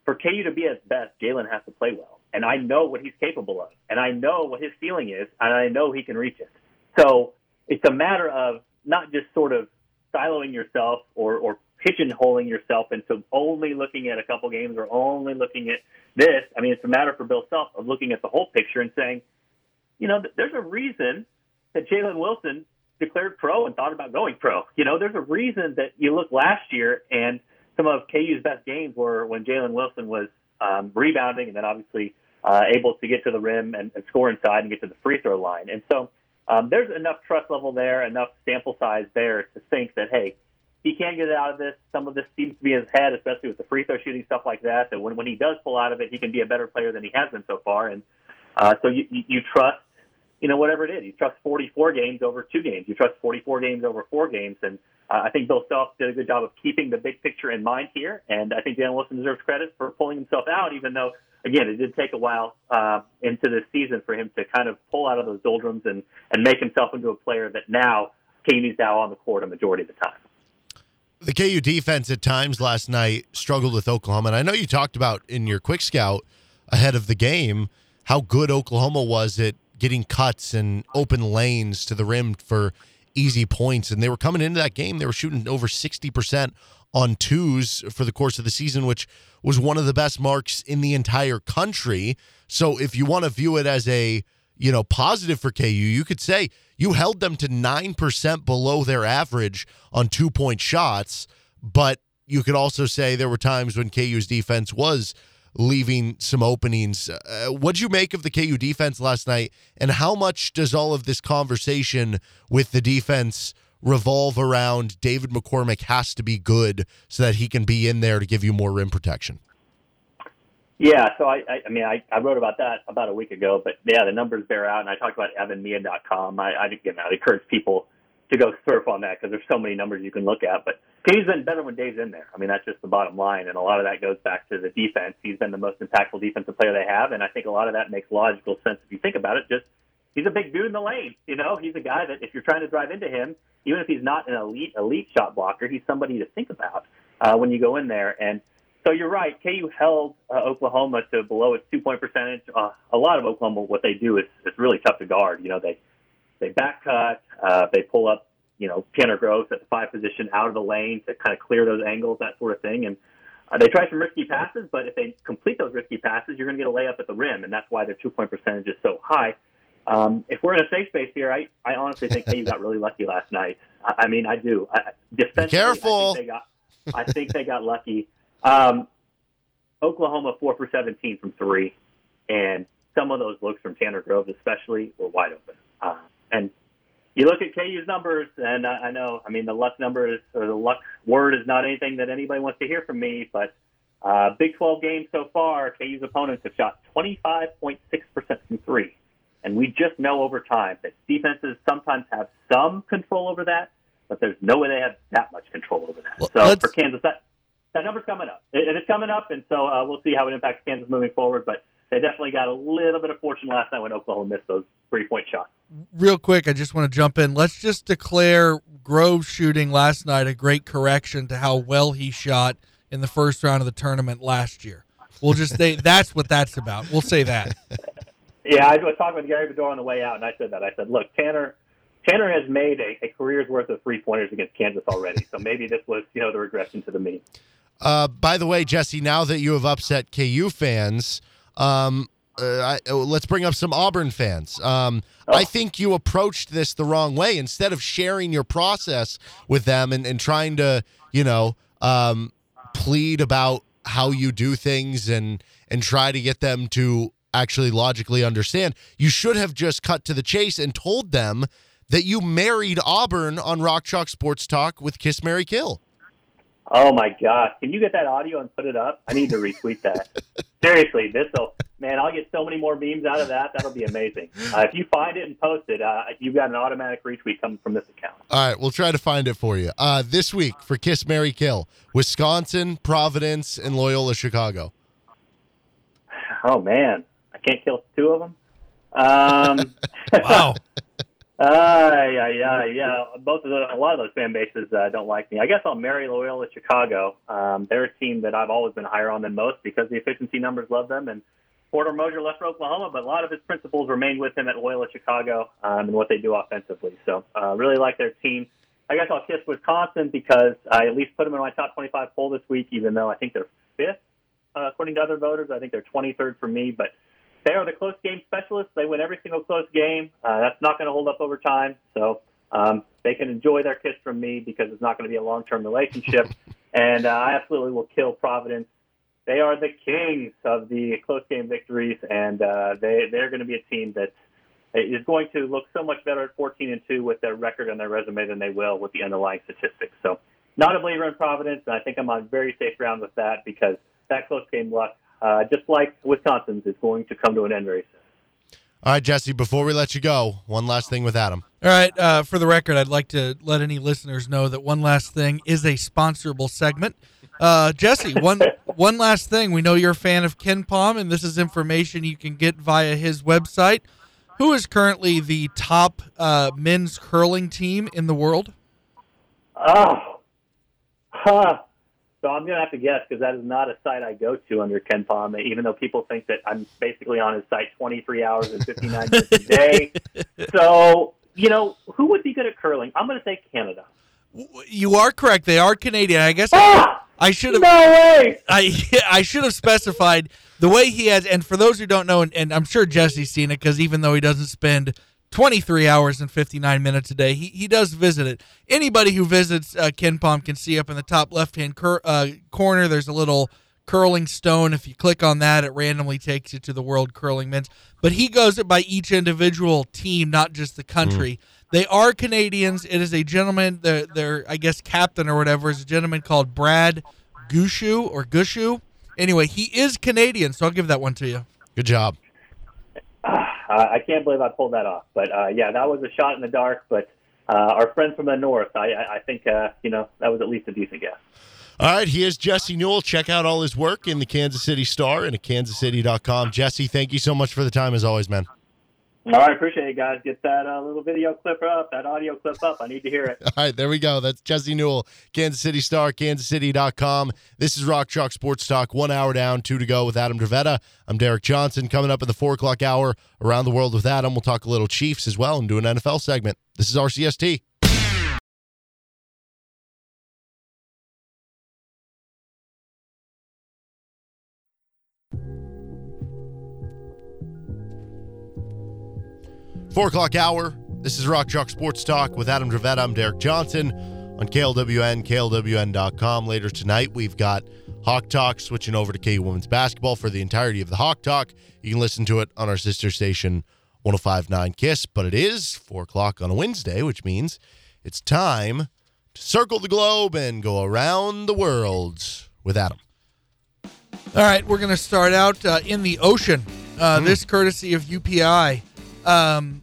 for KU to be at best, Jalen has to play well and I know what he's capable of, and I know what his ceiling is, and I know he can reach it. So it's a matter of not just sort of siloing yourself or, or pigeonholing yourself into only looking at a couple games or only looking at this. I mean, it's a matter for Bill Self of looking at the whole picture and saying, you know, there's a reason that Jalen Wilson declared pro and thought about going pro. You know, there's a reason that you look last year and some of KU's best games were when Jalen Wilson was um, rebounding and then obviously uh, able to get to the rim and, and score inside and get to the free throw line. And so um, there's enough trust level there, enough sample size there to think that hey, he can get out of this. Some of this seems to be in his head, especially with the free throw shooting stuff like that. That when when he does pull out of it, he can be a better player than he has been so far. And uh, so you, you you trust you know, whatever it is. You trust 44 games over two games. You trust 44 games over four games. And uh, I think Bill Self did a good job of keeping the big picture in mind here. And I think Dan Wilson deserves credit for pulling himself out, even though, again, it did take a while uh, into this season for him to kind of pull out of those doldrums and, and make himself into a player that now KU needs out on the court a majority of the time. The KU defense at times last night struggled with Oklahoma. And I know you talked about in your quick scout ahead of the game how good Oklahoma was at getting cuts and open lanes to the rim for easy points. And they were coming into that game, they were shooting over 60% on twos for the course of the season, which was one of the best marks in the entire country. So if you want to view it as a you know positive for KU, you could say you held them to 9% below their average on two point shots, but you could also say there were times when KU's defense was leaving some openings. Uh, what'd you make of the KU defense last night, and how much does all of this conversation with the defense revolve around David McCormack has to be good so that he can be in there to give you more rim protection? Yeah, so I, I, I mean, I, I wrote about that about a week ago, but yeah, the numbers bear out, and I talked about evanmiya.com. I, I, again, I encourage people to go surf on that because there's so many numbers you can look at. But He's been better when Dave's in there. I mean, that's just the bottom line. And a lot of that goes back to the defense. He's been the most impactful defensive player they have. And I think a lot of that makes logical sense if you think about it. Just he's a big dude in the lane. You know, he's a guy that if you're trying to drive into him, even if he's not an elite elite shot blocker, he's somebody to think about uh, when you go in there. And so you're right. KU held uh, Oklahoma to below its two point percentage. Uh, a lot of Oklahoma, what they do is, is really tough to guard. You know, they they back cut, uh, they pull up you know, Tanner Groves at the five position out of the lane to kind of clear those angles, that sort of thing. And uh, they try some risky passes, but if they complete those risky passes, you're going to get a layup at the rim, and that's why their two point percentage is so high. Um, if we're in a safe space here, I, I honestly think KU got really lucky last night. I, I mean, I do. I, defensively, careful. I think they got, I think they got lucky. Um, Oklahoma four for 17 from three, and some of those looks from Tanner Groves, especially, were wide open. Uh, and you look at KU's numbers, and I, I know, I mean, the luck number is, or the luck word is not anything that anybody wants to hear from me, but uh, Big 12 games so far, KU's opponents have shot 25.6% from three. And we just know over time that defenses sometimes have some control over that, but there's no way they have that much control over that. Well, so for Kansas, that, that number's coming up. It, it's coming up, and so uh, we'll see how it impacts Kansas moving forward. But they definitely got a little bit of fortune last night when Oklahoma missed those three point shots. Real quick, I just want to jump in. Let's just declare Grove shooting last night a great correction to how well he shot in the first round of the tournament last year. We'll just say that's what that's about. We'll say that. Yeah, I was talking with Gary Bedore on the way out, and I said that. I said, look, Tanner. Tanner has made a, a career's worth of three pointers against Kansas already, so maybe this was, you know, the regression to the mean. Uh, by the way, Jesse, now that you have upset KU fans, um, uh, I, oh, let's bring up some Auburn fans. Um, oh. I think you approached this the wrong way. Instead of sharing your process with them and, and trying to, you know, um, plead about how you do things and and try to get them to actually logically understand, you should have just cut to the chase and told them that you married Auburn on Rock Chalk Sports Talk with Kiss Mary Kill. Oh my gosh! Can you get that audio and put it up? I need to retweet that. Seriously, this will man. I'll get so many more memes out of that. That'll be amazing. Uh, if you find it and post it, uh, you've got an automatic retweet coming from this account. All right, we'll try to find it for you. Uh, this week for Kiss Mary Kill, Wisconsin, Providence, and Loyola Chicago. Oh man, I can't kill two of them. Um, wow. Uh, yeah, yeah, yeah. Both of the, a lot of those fan bases uh, don't like me. I guess I'll marry Loyola Chicago. Um, they're a team that I've always been higher on than most because the efficiency numbers love them. And Porter Moser left for Oklahoma, but a lot of his principles remain with him at Loyola Chicago um, and what they do offensively. So uh, really like their team. I guess I'll kiss Wisconsin because I at least put them in my top 25 poll this week, even though I think they're fifth uh, according to other voters. I think they're 23rd for me, but they are the close game specialists. They win every single close game. Uh, that's not going to hold up over time. So um, they can enjoy their kiss from me because it's not going to be a long term relationship. and uh, I absolutely will kill Providence. They are the kings of the close game victories, and uh, they they're going to be a team that is going to look so much better at 14 and two with their record and their resume than they will with the underlying statistics. So, not a believer in Providence, and I think I'm on very safe ground with that because that close game luck, uh, just like Wisconsin's, is going to come to an end very soon. All right, Jesse, before we let you go, one last thing with Adam. All right. Uh, for the record, I'd like to let any listeners know that one last thing is a sponsorable segment. Uh, Jesse, one one last thing. We know you're a fan of KenPom, and this is information you can get via his website. Who is currently the top uh, men's curling team in the world? Oh, huh. So I'm going to have to guess because that is not a site I go to under KenPom, even though people think that I'm basically on his site 23 hours and 59 minutes a day. So, you know, who would be good at curling? I'm going to say Canada. You are correct. They are Canadian. I guess Ah! I should have. No way! I I should have specified the way he has. And for those who don't know, and, and I'm sure Jesse's seen it because even though he doesn't spend 23 hours and 59 minutes a day, he, he does visit it. Anybody who visits uh, KenPom can see up in the top left hand cur- uh, corner. There's a little curling stone. If you click on that, it randomly takes you to the World Curling Men's. But he goes it by each individual team, not just the country. They are Canadians. It is a gentleman. Their, their I guess captain or whatever is a gentleman called Brad Gushue or Gushue. Anyway, he is Canadian, so I'll give that one to you. Good job. Uh, I can't believe I pulled that off. But uh, yeah, that was a shot in the dark. But uh, our friend from the north, I, I I think uh, you know that was at least a decent guess. All right, here's Jesse Newell. Check out all his work in the Kansas City Star and at kansascity.com. Jesse, thank you so much for the time as always, man. All right, appreciate it, guys. Get that uh, little video clip up, that audio clip up. I need to hear it. All right, there we go. That's Jesse Newell, Kansas City Star, kansascity.com. This is Rock Chalk Sports Talk. One hour down, two to go with Adam Dravetta. I'm Derek Johnson. Coming up in the four o'clock hour, Around the World with Adam. We'll talk a little Chiefs as well and do an NFL segment. This is RCST. Four o'clock hour. This is Rock Chalk Sports Talk with Adam Dravetta. I'm Derek Johnson on KLWN, KLWN.com. Later tonight, we've got Hawk Talk switching over to KU Women's Basketball for the entirety of the Hawk Talk. You can listen to it on our sister station, 1059 KISS, but it is 4 o'clock on a Wednesday, which means it's time to circle the globe and go around the world with Adam. All right, we're going to start out uh, in the ocean. Uh, This courtesy of UPI. Um,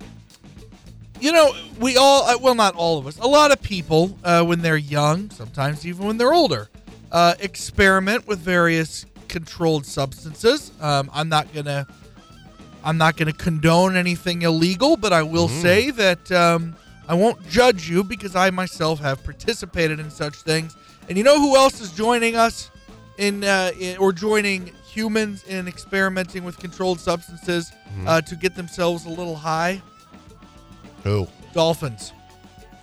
you know, we all, uh, well, not all of us, a lot of people, uh, when they're young, sometimes even when they're older, uh, experiment with various controlled substances. Um, I'm not going to. I'm not going to condone anything illegal, but I will say that um, I won't judge you because I myself have participated in such things. And you know who else is joining us in, uh, in or joining humans in experimenting with controlled substances uh, to get themselves a little high? Who? Dolphins.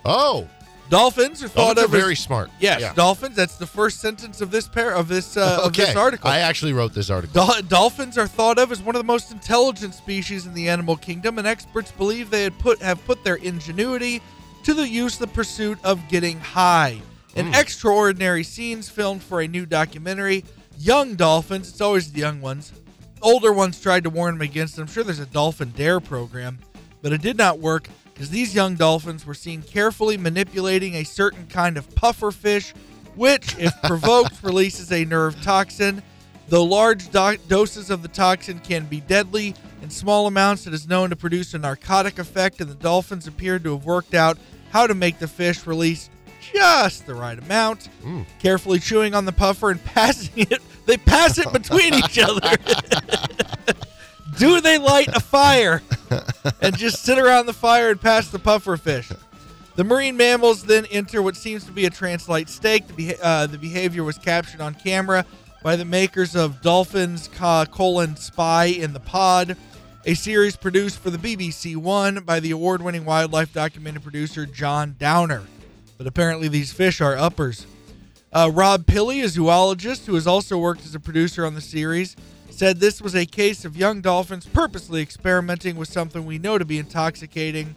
Oh, Dolphins are thought Dolphins are of as- very smart. Yes, Yeah. dolphins. That's the first sentence of this pair of this uh, of this article. I actually wrote this article. Dol- dolphins are thought of as one of the most intelligent species in the animal kingdom, and experts believe they had put have put their ingenuity to the use of the pursuit of getting high. In extraordinary scenes filmed for a new documentary, young dolphins, it's always the young ones, older ones tried to warn them against it. I'm sure there's a dolphin dare program, but it did not work because these young dolphins were seen carefully manipulating a certain kind of puffer fish, which, if provoked, releases a nerve toxin. Though large do- doses of the toxin can be deadly, in small amounts it is known to produce a narcotic effect, and the dolphins appeared to have worked out how to make the fish release just the right amount. Carefully chewing on the puffer and passing it, they pass it between each other. Do they light a fire and just sit around the fire and pass the puffer fish? The marine mammals then enter what seems to be a trans-light state. The, uh, the behavior was captured on camera by the makers of Dolphins ca- colon Spy in the Pod, a series produced for the BBC One by the award-winning wildlife documentary producer John Downer. But apparently these fish are uppers. Uh, Rob Pilley, a zoologist who has also worked as a producer on the series, said this was a case of young dolphins purposely experimenting with something we know to be intoxicating,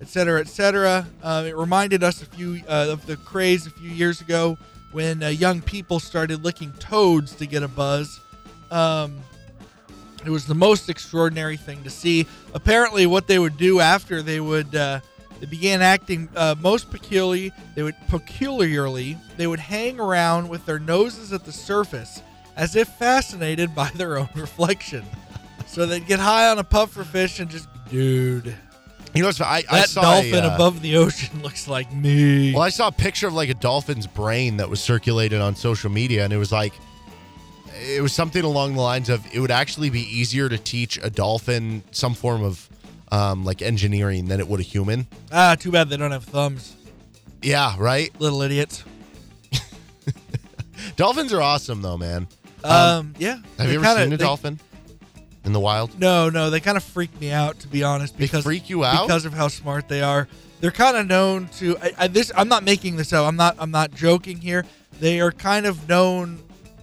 etc., etc. Uh, it reminded us a few uh, of the craze a few years ago when uh, young people started licking toads to get a buzz. Um, it was the most extraordinary thing to see. Apparently, what they would do after they would uh, they began acting uh, most peculiarly. They would peculiarly they would hang around with their noses at the surface, as if fascinated by their own reflection. So they'd get high on a puffer fish and just, dude, You know, what's I, I that saw dolphin a, uh, above the ocean looks like me. Well, I saw a picture of like a dolphin's brain that was circulated on social media, and it was like, it was something along the lines of it would actually be easier to teach a dolphin some form of um, like engineering than it would a human. Ah, too bad they don't have thumbs, Yeah, right. little idiots. Dolphins are awesome, though, man. Um, yeah. Have they you ever kinda- seen a they- dolphin in the wild? No, no, they kind of freak me out to be honest They because freak you out? because of how smart they are. They're kind of known to I, I, this. I'm not making this up. I'm not. I'm not joking here. They are kind of known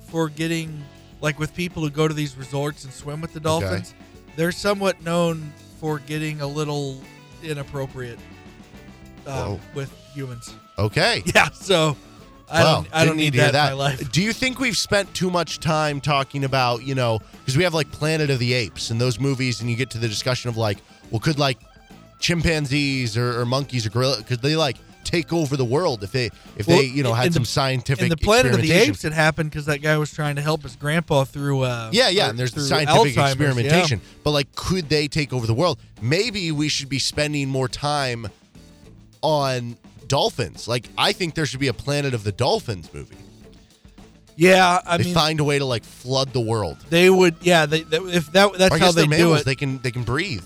for getting like with people who go to these resorts and swim with the dolphins. They're somewhat known for getting a little inappropriate uh, Whoa. with humans. Okay. Yeah. So I don't. I don't didn't need to hear that, in my life. Do you think we've spent too much time talking about, you know, because we have like Planet of the Apes and those movies, and you get to the discussion of like, well, could like chimpanzees or, or monkeys or gorilla, could they like take over the world if they if Well, they you know had the- some scientific In the Planet of the? Apes, it happened because that guy was trying to help his grandpa through. Uh, Yeah, yeah, and there's the scientific Alzheimer's, experimentation. But like, could they take over the world? Maybe we should be spending more time on dolphins. Like, I think there should be a Planet of the Dolphins movie. Yeah, yeah I they mean, find a way to like flood the world. they would. Yeah, they, they if that that's how they do it. They can they can breathe.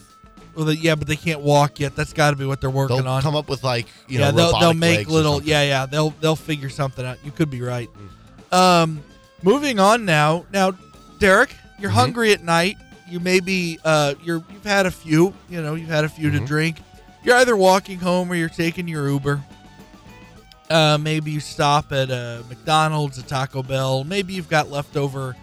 Well, they, yeah, but they can't walk yet. That's got to be what they're working They'll on. come up with like you yeah, know they'll they'll make little. Yeah, yeah, they'll they'll figure something out. You could be right. Um, moving on now. Now, Derek, you're Mm-hmm. hungry at night. You maybe uh you're you've had a few. You know, you've had a few Mm-hmm. to drink. You're either walking home or you're taking your Uber. Uh, maybe you stop at a McDonald's, a Taco Bell. Maybe you've got leftover,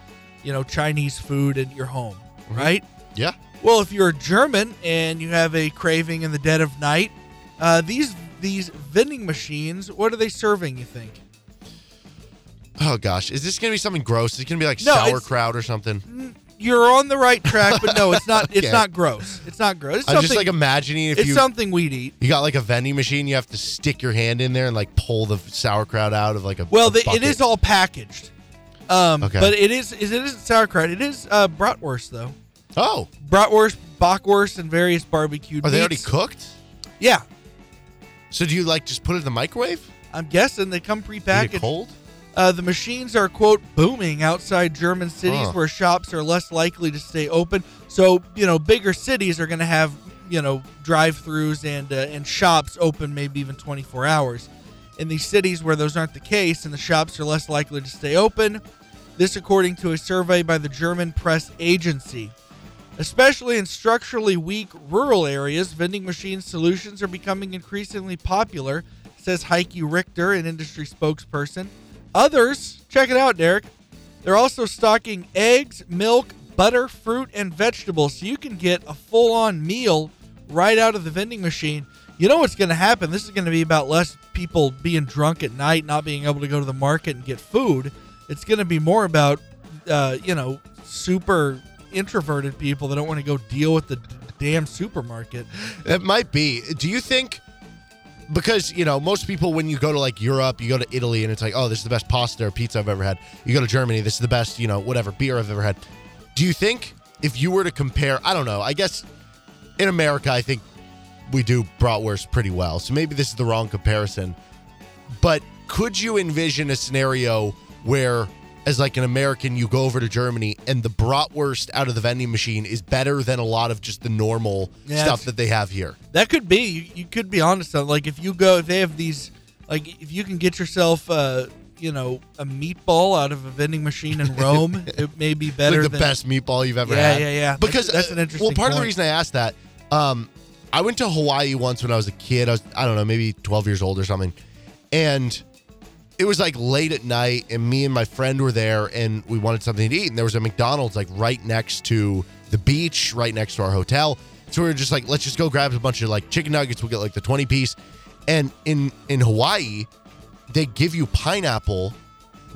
you know, Chinese food at your home, Mm-hmm. right? Yeah. Well, if you're a German and you have a craving in the dead of night, uh, these these vending machines, what are they serving? You think? Oh gosh, is this gonna be something gross? Is it gonna be like No, sauerkraut or something? You're on the right track, but no, it's not. It's not gross. It's not gross. It's I'm just like imagining if it's you something we'd eat. you got like a vending machine, you have to stick your hand in there and like pull the sauerkraut out of like a Well, a the, it is all packaged. Um, Okay. but it is is it isn't sauerkraut. It is uh, bratwurst though. Oh, Bratwurst, bockwurst, and various barbecued. are they already meats. cooked? Yeah, So do you like just put it in the microwave? I'm guessing they come Eat it prepackaged. cold? Uh, the machines are quote booming outside German cities Huh. where shops are less likely to stay open. So you know, bigger cities are going to have you know drive-throughs and uh, and shops open maybe even 24 hours. In these cities where those aren't the case and the shops are less likely to stay open, this according to a survey by the German press agency. Especially in structurally weak rural areas, vending machine solutions are becoming increasingly popular, says Heike Richter, an industry spokesperson. Others, check it out, Derek, they're also stocking eggs, milk, butter, fruit, and vegetables so you can get a full on meal right out of the vending machine. You know what's going to happen? This is going to be about less people being drunk at night, not being able to go to the market and get food. It's going to be more about, uh, you know, super introverted people that don't want to go deal with the d- damn supermarket. It might be. Do you think because you know most people when you go to like Europe, you go to Italy, and it's like, oh, this is the best pasta or pizza I've ever had. You go to Germany, this is the best, you know, whatever beer I've ever had. Do you think if you were to compare, I don't know, I guess in America, I think we do bratwurst pretty well, so maybe this is the wrong comparison. But could you envision a scenario where, as like an American, you go over to Germany and the bratwurst out of the vending machine is better than a lot of just the normal Yeah, stuff that they have here? That could be. You, you could be honest. on Like if you go, if they have these, like if you can get yourself, uh, you know, a meatball out of a vending machine in Rome, it may be better like the than best meatball you've ever Yeah, had. yeah, yeah. Yeah. Because That's- that's uh, an interesting Well, part of the reason I asked that, um, I went to Hawaii once when I was a kid. I was I don't know, maybe 12 years old or something, and it was like late at night, and me and my friend were there, and we wanted something to eat, and there was a McDonald's like right next to the beach, right next to our hotel. So we were just like, let's just go grab a bunch of like chicken nuggets. We'll get like the 20 piece, and in in Hawaii, they give you pineapple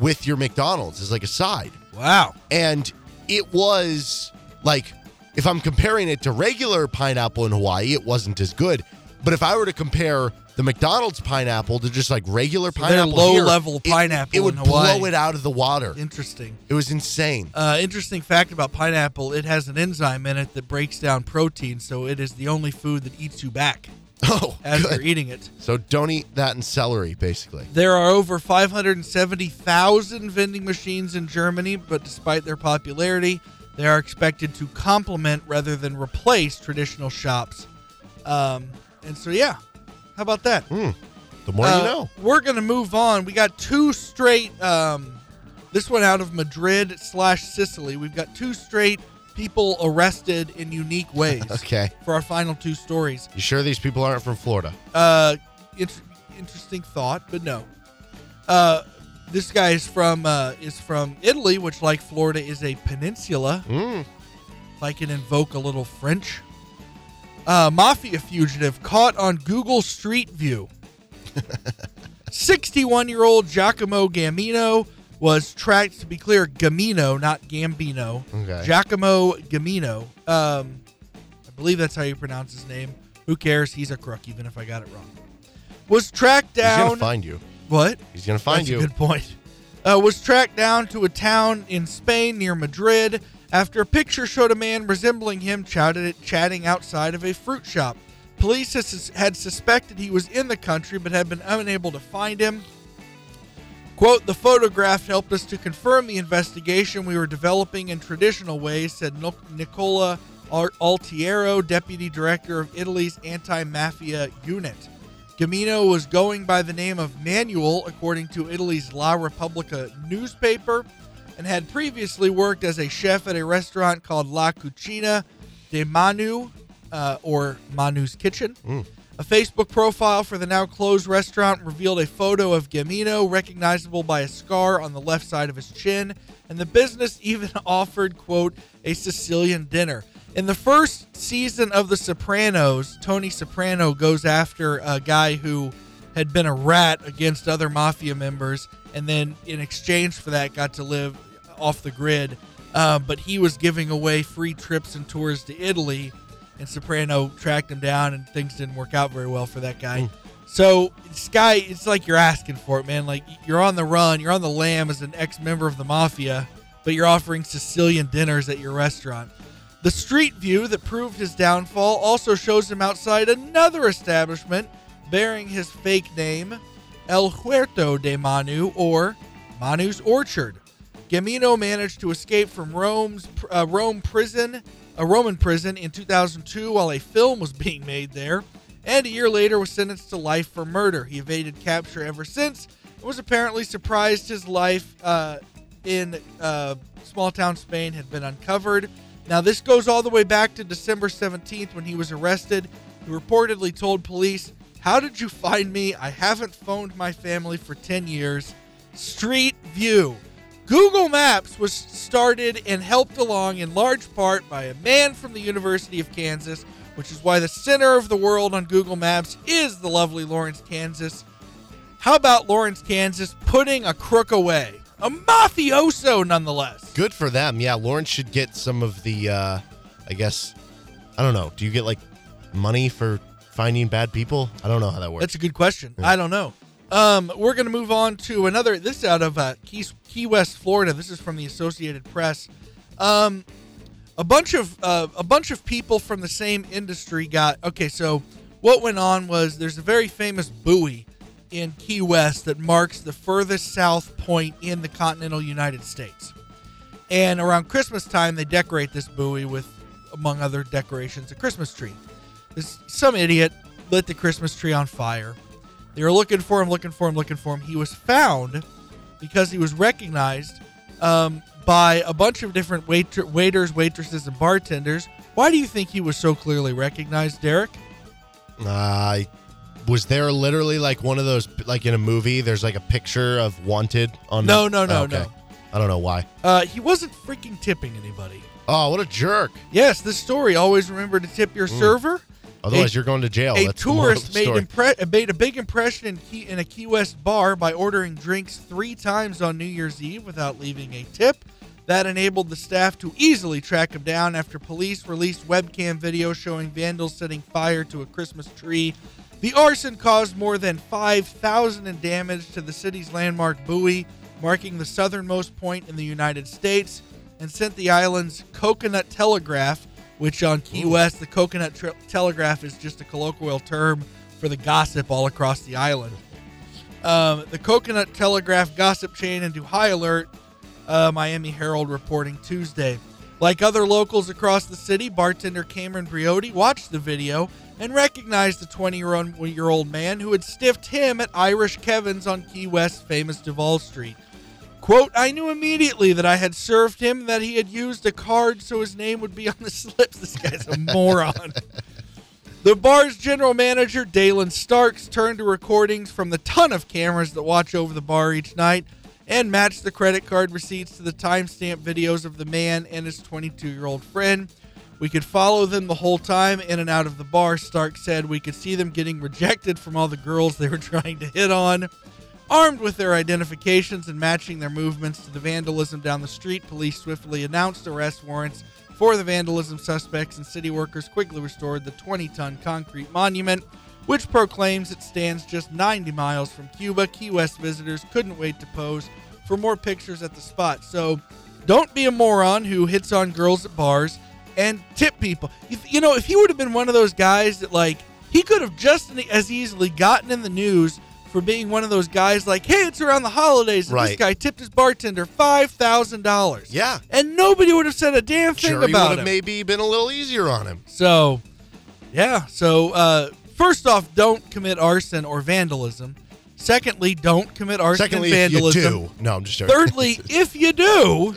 with your McDonald's as like a side. Wow. And it was like if I'm comparing it to regular pineapple in Hawaii, it wasn't as good. But if I were to compare the McDonald's pineapple to just like regular So pineapple, low here, level pineapple it, would in Hawaii. blow it out of the water. Interesting. It was insane. Uh, interesting fact about pineapple: it has an enzyme in it that breaks down protein, so it is the only food that eats you back Oh, as good. you're eating it. So don't eat that and celery, basically. There are over 570,000 vending machines in Germany, but despite their popularity, they are expected to complement rather than replace traditional shops. Um, and so, yeah, how about that? The more Uh, you know. We're going to move on. We got two straight, um, this one out of Madrid slash Sicily. We've got two straight people arrested in unique ways Okay. for our final two stories. You sure these people aren't from Florida? Uh, int- interesting thought, but no. Uh, this guy is from uh, is from Italy, which, like Florida, is a peninsula. Mm. If I can invoke a little French. Uh, mafia fugitive caught on Google Street View. 61 year old Giacomo Gammino was tracked, to be clear, Gammino, not Gambino. Okay. Giacomo Gammino. Um, I believe that's how you pronounce his name. Who cares? He's a crook, even if I got it wrong. Was tracked down. He's down. gonna find you. what? He's gonna find That's you. a good point. Uh, was tracked down to a town in Spain near Madrid after a picture showed a man resembling him chatting outside of a fruit shop. Police had suspected he was in the country but had been unable to find him. Quote, the photograph helped us to confirm the investigation we were developing in traditional ways, said Nicola Altiero, deputy director of Italy's anti mafia unit. Gammino was going by the name of Manuel, according to Italy's La Repubblica newspaper, and had previously worked as a chef at a restaurant called La Cucina de Manu, uh, or Manu's Kitchen. A Facebook profile for the now closed restaurant revealed a photo of Gammino, recognizable by a scar on the left side of his chin, and the business even offered, quote, a Sicilian dinner. In the first season of The Sopranos, Tony Soprano goes after a guy who had been a rat against other mafia members, and then in exchange for that, got to live off the grid. Uh, but he was giving away free trips and tours to Italy, and Soprano tracked him down, and things didn't work out very well for that guy. So this guy, it's like you're asking for it, man. Like you're on the run, you're on the lam as an ex-member of the mafia, but you're offering Sicilian dinners at your restaurant. The street view that proved his downfall also shows him outside another establishment bearing his fake name, El Huerto de Manu, or Manu's Orchard. Gammino managed to escape from Rome's uh, Rome prison, a Roman prison, in 2002 while a film was being made there, and a year later was sentenced to life for murder. He evaded capture ever since and was apparently surprised his life uh, in uh, small town Spain had been uncovered. Now, this goes all the way back to December 17th when he was arrested. He reportedly told police, How did you find me? I haven't phoned my family for 10 years. Street View. Google Maps was started and helped along in large part by a man from the University of Kansas, which is why the center of the world on Google Maps is the lovely Lawrence, Kansas. How about Lawrence, Kansas putting a crook away? A mafioso, nonetheless. Good for them. Yeah, Lawrence should get some of the. uh I guess. I don't know. Do you get like money for finding bad people? I don't know how that works. That's a good question. I don't know. Um, we're going to move on to another. This is out of uh, Key, Key West, Florida. This is from the Associated Press. Um, a bunch of uh, a bunch of people from the same industry got okay. So what went on was there's a very famous buoy in Key West that marks the furthest south point in the continental United States. And around Christmas time, they decorate this buoy with, among other decorations, a Christmas tree. This some idiot lit the Christmas tree on fire. They were looking for him, looking for him, looking for him. He was found because he was recognized um, by a bunch of different waiter, waiters, waitresses, and bartenders. Why do you think he was so clearly recognized, Derek? Uh, was there literally like one of those like in a movie? There's like a picture of wanted on. No, the- no, no, Oh, okay. no. I don't know why. Uh, he wasn't freaking tipping anybody. Oh, what a jerk! Yes, this story. Always remember to tip your server. Otherwise, A- you're going to jail. a That's the moral of tourist made, impre- made a big impression in, Key- in a Key West bar by ordering drinks three times on New Year's Eve without leaving a tip. That enabled the staff to easily track him down after police released webcam video showing vandals setting fire to a Christmas tree. The arson caused more than 5,000 in damage to the city's landmark buoy, marking the southernmost point in the United States, and sent the island's Coconut Telegraph, which on Key West, the Coconut Tre- Telegraph is just a colloquial term for the gossip all across the island. Um, the Coconut Telegraph gossip chain into high alert. Uh, Miami Herald reporting Tuesday. Like other locals across the city, bartender Cameron Briotti watched the video and recognized the 20 year old man who had stiffed him at Irish Kevin's on Key West's famous Duval Street. Quote, I knew immediately that I had served him, that he had used a card so his name would be on the slips. This guy's a moron. The bar's general manager, Dalen Starks, turned to recordings from the ton of cameras that watch over the bar each night and matched the credit card receipts to the timestamp videos of the man and his 22 year old friend. We could follow them the whole time in and out of the bar, Stark said. We could see them getting rejected from all the girls they were trying to hit on. Armed with their identifications and matching their movements to the vandalism down the street, police swiftly announced arrest warrants for the vandalism suspects, and city workers quickly restored the 20 ton concrete monument, which proclaims it stands just 90 miles from Cuba. Key West visitors couldn't wait to pose for more pictures at the spot. So don't be a moron who hits on girls at bars and tip people. You know, if he would have been one of those guys that, like, he could have just as easily gotten in the news for being one of those guys like, hey, it's around the holidays, and this guy tipped his bartender five thousand dollars. Yeah. and nobody would have said a damn thing Jury would about have him. maybe been a little easier on him. So, yeah. So, uh, first off, don't commit arson or vandalism. Secondly, don't commit arson Secondly, and if you do, no, I'm just joking. Thirdly, if you do,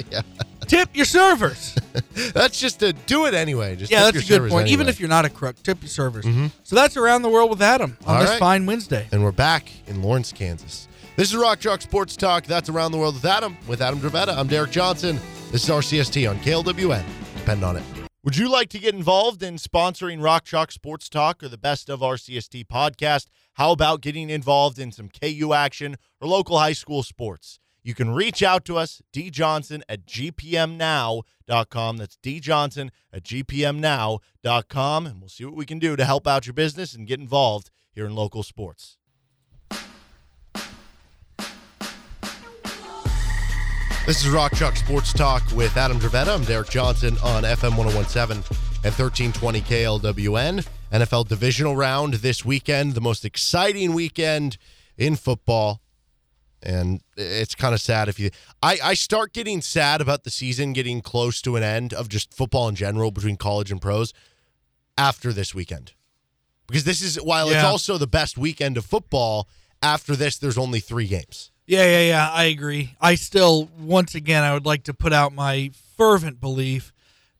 tip your servers. that's just to do it anyway. Just yeah, tip that's a good servers point. Even if you're not a crook, tip your servers. Mm-hmm. So that's around the world with Adam on All this right. fine Wednesday. And we're back in Lawrence, Kansas. This is Rock Chalk Sports Talk. That's Around the World with Adam, with Adam Dravetta. I'm Derek Johnson. This is RCST on KLWN. Depend on it. Would you like to get involved in sponsoring Rock Chalk Sports Talk or the Best of RCST podcast? How about getting involved in some KU action or local high school sports? You can reach out to us, djohnson at gpmnow.com. That's djohnson at gpmnow.com. And we'll see what we can do to help out your business and get involved here in local sports. This is Rock Chalk Sports Talk with Adam Dravetta. I'm Derek Johnson on FM 1017 and 1320 KLWN. NFL divisional round this weekend, the most exciting weekend in football. And it's kind of sad if you. I, I start getting sad about the season getting close to an end of just football in general between college and pros after this weekend. Because this is, while it's also the best weekend of football, after this, there's only three games. Yeah, yeah, yeah. I agree. I still, once again, I would like to put out my fervent belief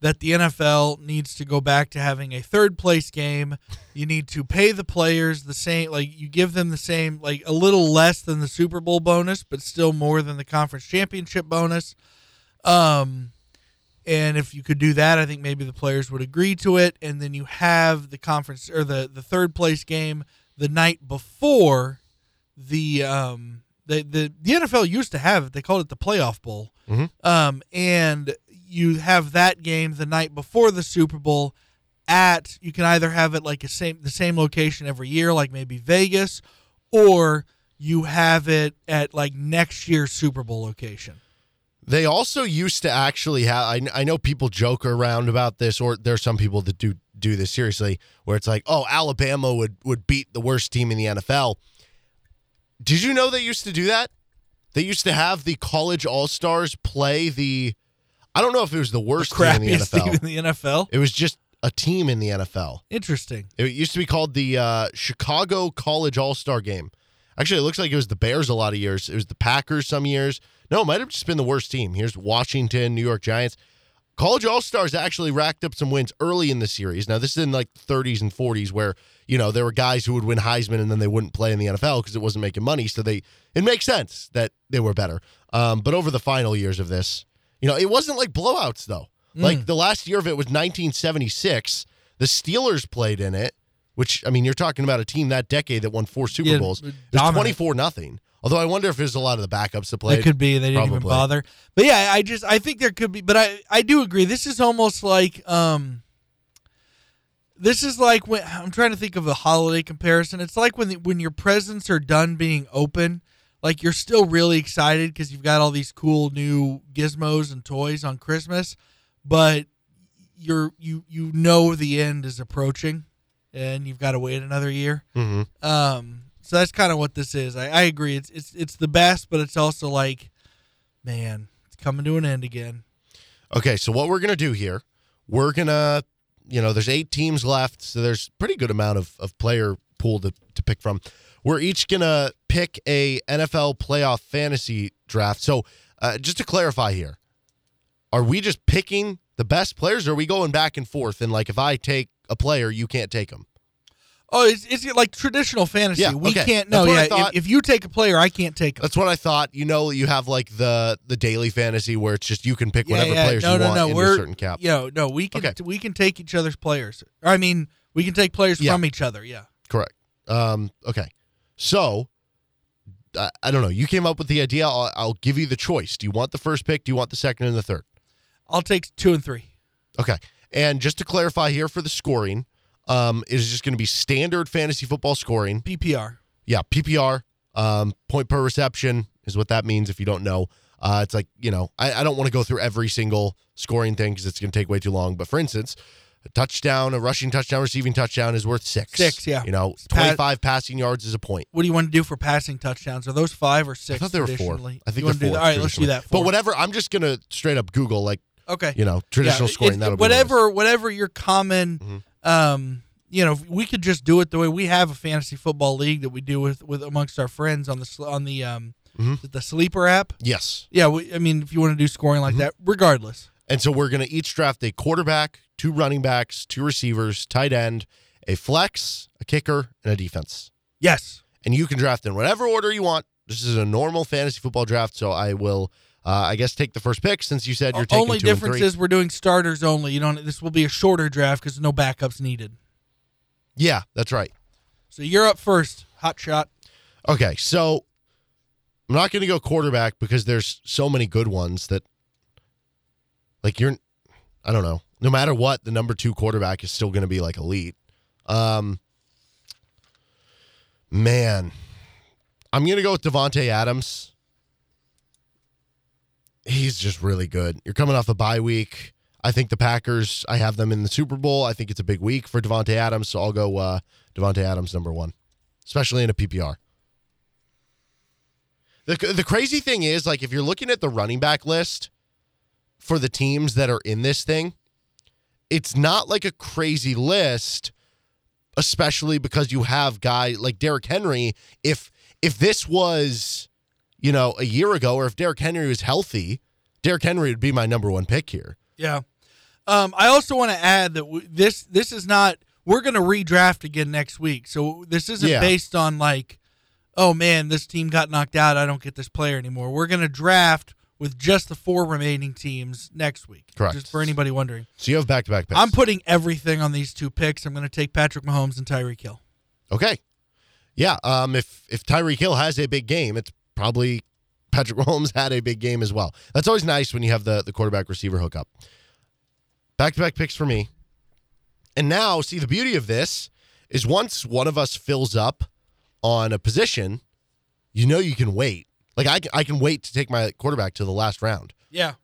that the NFL needs to go back to having a third place game. You need to pay the players the same, like you give them the same, like a little less than the Super Bowl bonus, but still more than the conference championship bonus. Um, and if you could do that, I think maybe the players would agree to it. And then you have the conference or the the third place game the night before the um the the, the NFL used to have it. They called it the playoff bowl. Mhm. Um, and you have that game the night before the Super Bowl. At you can either have it like a same the same location every year, like maybe Vegas, or you have it at like next year's Super Bowl location. They also used to actually have. I, I know people joke around about this, or there's some people that do do this seriously, where it's like, oh, Alabama would would beat the worst team in the NFL. Did you know they used to do that? They used to have the college all stars play the. I don't know if it was the worst team in the NFL. team in the NFL. It was just a team in the NFL. Interesting. It used to be called the uh, Chicago College All Star Game. Actually, it looks like it was the Bears a lot of years. It was the Packers some years. No, it might have just been the worst team. Here's Washington, New York Giants. College All Stars actually racked up some wins early in the series. Now, this is in like the 30s and 40s where, you know, there were guys who would win Heisman and then they wouldn't play in the NFL because it wasn't making money. So they, it makes sense that they were better. Um, but over the final years of this, you know, it wasn't like blowouts though. Like the last year of it was 1976. The Steelers played in it. which I mean, you're talking about a team that decade that won four Super Yeah, Bowls. It was 24 nothing. Although I wonder if there's a lot of the backups that played. That could be. They didn't even bother. But yeah, I just I think there could be. But I I do agree. This is almost like um. This is like when I'm trying to think of a holiday comparison. It's like when the, when your presents are done being open, like you're still really excited because you've got all these cool new gizmos and toys on Christmas, but you're you you know the end is approaching, and you've got to wait another year. hmm Um, so that's kind of what this is. I, I agree. It's it's it's the best, but it's also like, man, it's coming to an end again. Okay, so what we're gonna do here, we're gonna, you know, there's eight teams left, so there's pretty good amount of, of player pool to, to pick from. We're each gonna pick a NFL playoff fantasy draft. So uh, just to clarify here, are we just picking the best players, or are we going back and forth? And like, if I take a player, you can't take them. Oh, it's, it's like traditional fantasy. Yeah, we okay. can't. No, That's what I yeah. If, if you take a player, I can't take him. That's what I thought. You know, you have like the the daily fantasy where it's just you can pick Yeah, whatever yeah. players no, you no, want no. in We're a certain cap. You know, no. We can Okay. we can take each other's players. Or, I mean, we can take players Yeah. from each other. Yeah. Correct. Um, okay. So, I, I don't know. You came up with the idea. I'll, I'll give you the choice. Do you want the first pick? Do you want the second and the third? I'll take two and three. Okay. And just to clarify here for the scoring, um, it is just going to be standard fantasy football scoring. PPR. Yeah, PPR, um, point per reception is what that means if you don't know. Uh, it's like, you know, I, I don't want to go through every single scoring thing because it's going to take way too long. But for instance, a touchdown, a rushing touchdown, receiving touchdown is worth six. Six, yeah. You know, Pat- 25 passing yards is a point. What do you want to do for passing touchdowns? Are those five or six? I thought they were four. I think you they're four. that? All right, let's do that. Four. But whatever, I'm just going to straight up Google, like, Okay. you know, traditional Yeah, scoring. it- That'll be what it is. whatever whatever your common Mhm. um you know we could just do it the way we have a fantasy football league that we do with with amongst our friends on the on the um Mhm. the sleeper app Yes. yeah we, i mean if you want to do scoring Mm-hmm. like that regardless And so we're going to each draft a quarterback, two running backs, two receivers, tight end, a flex, a kicker, and a defense. yes and you can draft in whatever order you want. This is a normal fantasy football draft, so I will, uh, I guess, take the first pick since you said you're taking only two and difference is we're doing starters only you don't this will be a shorter draft because no backups needed yeah, that's right. so you're up first hot shot Okay, so I'm not going to go quarterback because there's so many good ones that, like, you're, I don't know. No matter what, the number two quarterback is still going to be like elite. Um, man, I'm going to go with Davante Adams. He's just really good. You're coming off a bye week. I think the Packers. I have them in the Super Bowl. I think it's a big week for Davante Adams, so I'll go uh, Davante Adams number one, especially in a PPR. The the crazy thing is, like, if you're looking at the running back list for the teams that are in this thing, it's not like a crazy list, especially because you have guy like Derrick Henry. If if this was, you know, a year ago, or if Derrick Henry was healthy, Derrick Henry would be my number one pick here. Yeah. Um, I also want to add that w- this this is not. We're going to redraft again next week, so this isn't Yeah. based on like, oh man, this team got knocked out. I don't get this player anymore. We're going to draft with just the four remaining teams next week. Correct. Just for anybody wondering, So you have back to back picks. I'm putting everything on these two picks. I'm going to take Patrick Mahomes and Tyreek Hill. Okay. Yeah. Um. If if Tyreek Hill has a big game, it's probably Patrick Mahomes had a big game as well. That's always nice when you have the the quarterback receiver hookup. Back to back picks for me. And now, see the beauty of this is once one of us fills up on a position, you know you can wait. Like I can, I can wait to take my quarterback to the last round. Yeah,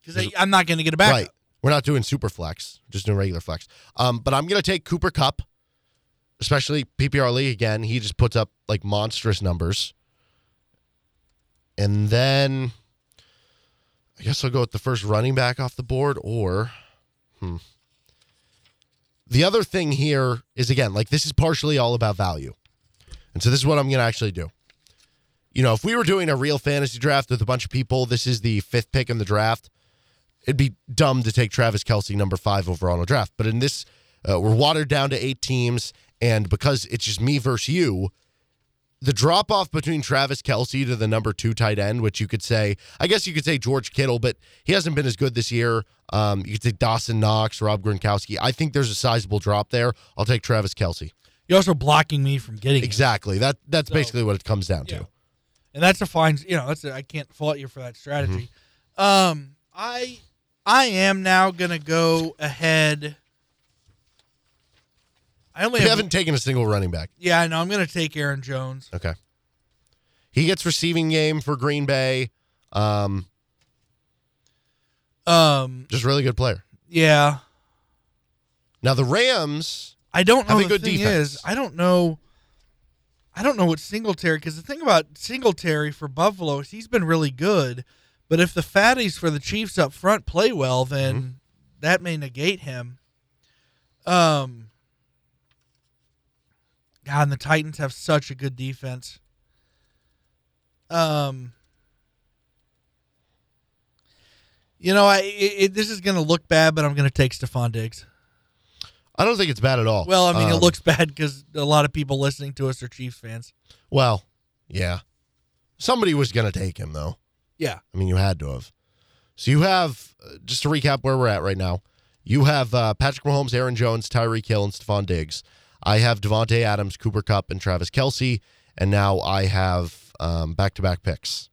because I'm not going to get a backup. Right. We're not doing super flex, just doing regular flex. Um, but I'm gonna take Cooper Kupp, especially PPR league again. He just puts up like monstrous numbers. And then I guess I'll go with the first running back off the board, or hmm. The other thing here is again, like this is partially all about value. And so this is what I'm gonna actually do. You know, if we were doing a real fantasy draft with a bunch of people, this is the fifth pick in the draft it'd be dumb to take Travis Kelce number five overall in a draft. But in this, uh, we're watered down to eight teams, and because it's just me versus you, the drop off between Travis Kelce to the number two tight end, which you could say, I guess you could say George Kittle, but he hasn't been as good this year. Um, you could say Dawson Knox, Rob Gronkowski. I think there's a sizable drop there. I'll take Travis Kelce. You're also blocking me from getting it. Exactly. That that's So- basically what it comes down Yeah. to. And that's a fine. You know, that's a, I can't fault you for that strategy. Mm-hmm. Um, I I am now gonna go ahead. I only have, haven't taken a single running back. Yeah, I know. I'm gonna take Aaron Jones. Okay. He gets receiving game for Green Bay. Um, Um, just really good player. yeah. Now the Rams, I don't know. Have a the good defense. is, I don't know. I don't know what Singletary because the thing about Singletary for Buffalo is he's been really good, but if the fatties for the Chiefs up front play well, then Mm-hmm. that may negate him. Um, God, and the Titans have such a good defense. Um, you know, I it, it, this is going to look bad, but I'm going to take Stefon Diggs. I don't think it's bad at all. Well, I mean, it Um, looks bad because a lot of people listening to us are Chiefs fans. well. Yeah, somebody was going to take him though. Yeah. I mean, you had to have. So you have uh, just to recap where we're at right now. You have uh, Patrick Mahomes, Aaron Jones, Tyreek Hill, and Stefon Diggs. I have Davante Adams, Cooper Kupp, and Travis Kelce, and now I have um, back-to-back picks.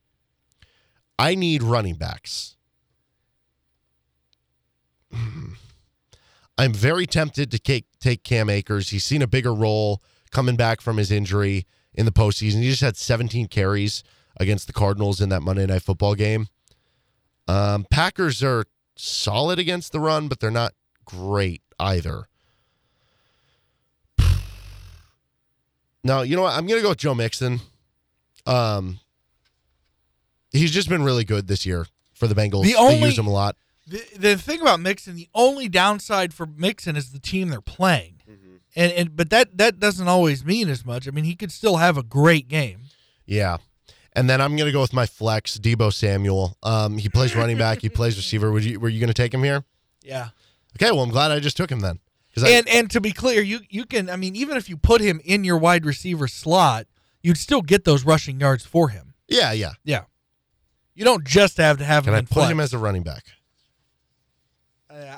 I need running backs. I'm very tempted to take, take Cam Akers. He's seen a bigger role coming back from his injury in the postseason. He just had 17 carries against the Cardinals in that Monday Night Football game. Um, Packers are solid against the run, but they're not great either. Now, you know what? I'm going to go with Joe Mixon. Um, he's just been really good this year for the Bengals. The they only- use him a lot. The, the thing about Mixon, the only downside for Mixon is the team they're playing, and and but that that doesn't always mean as much. I mean, he could still have a great game. Yeah. And then I'm going to go with my flex, Deebo Samuel. Um, he plays running back. He plays receiver. Would you, were you going to take him here? Yeah. Okay, well, I'm glad I just took him then. 'Cause I- And and to be clear, you you can. I mean, even if you put him in your wide receiver slot, you'd still get those rushing yards for him. yeah, yeah. Yeah. You don't just have to have Can him I in put flex. him as a running back?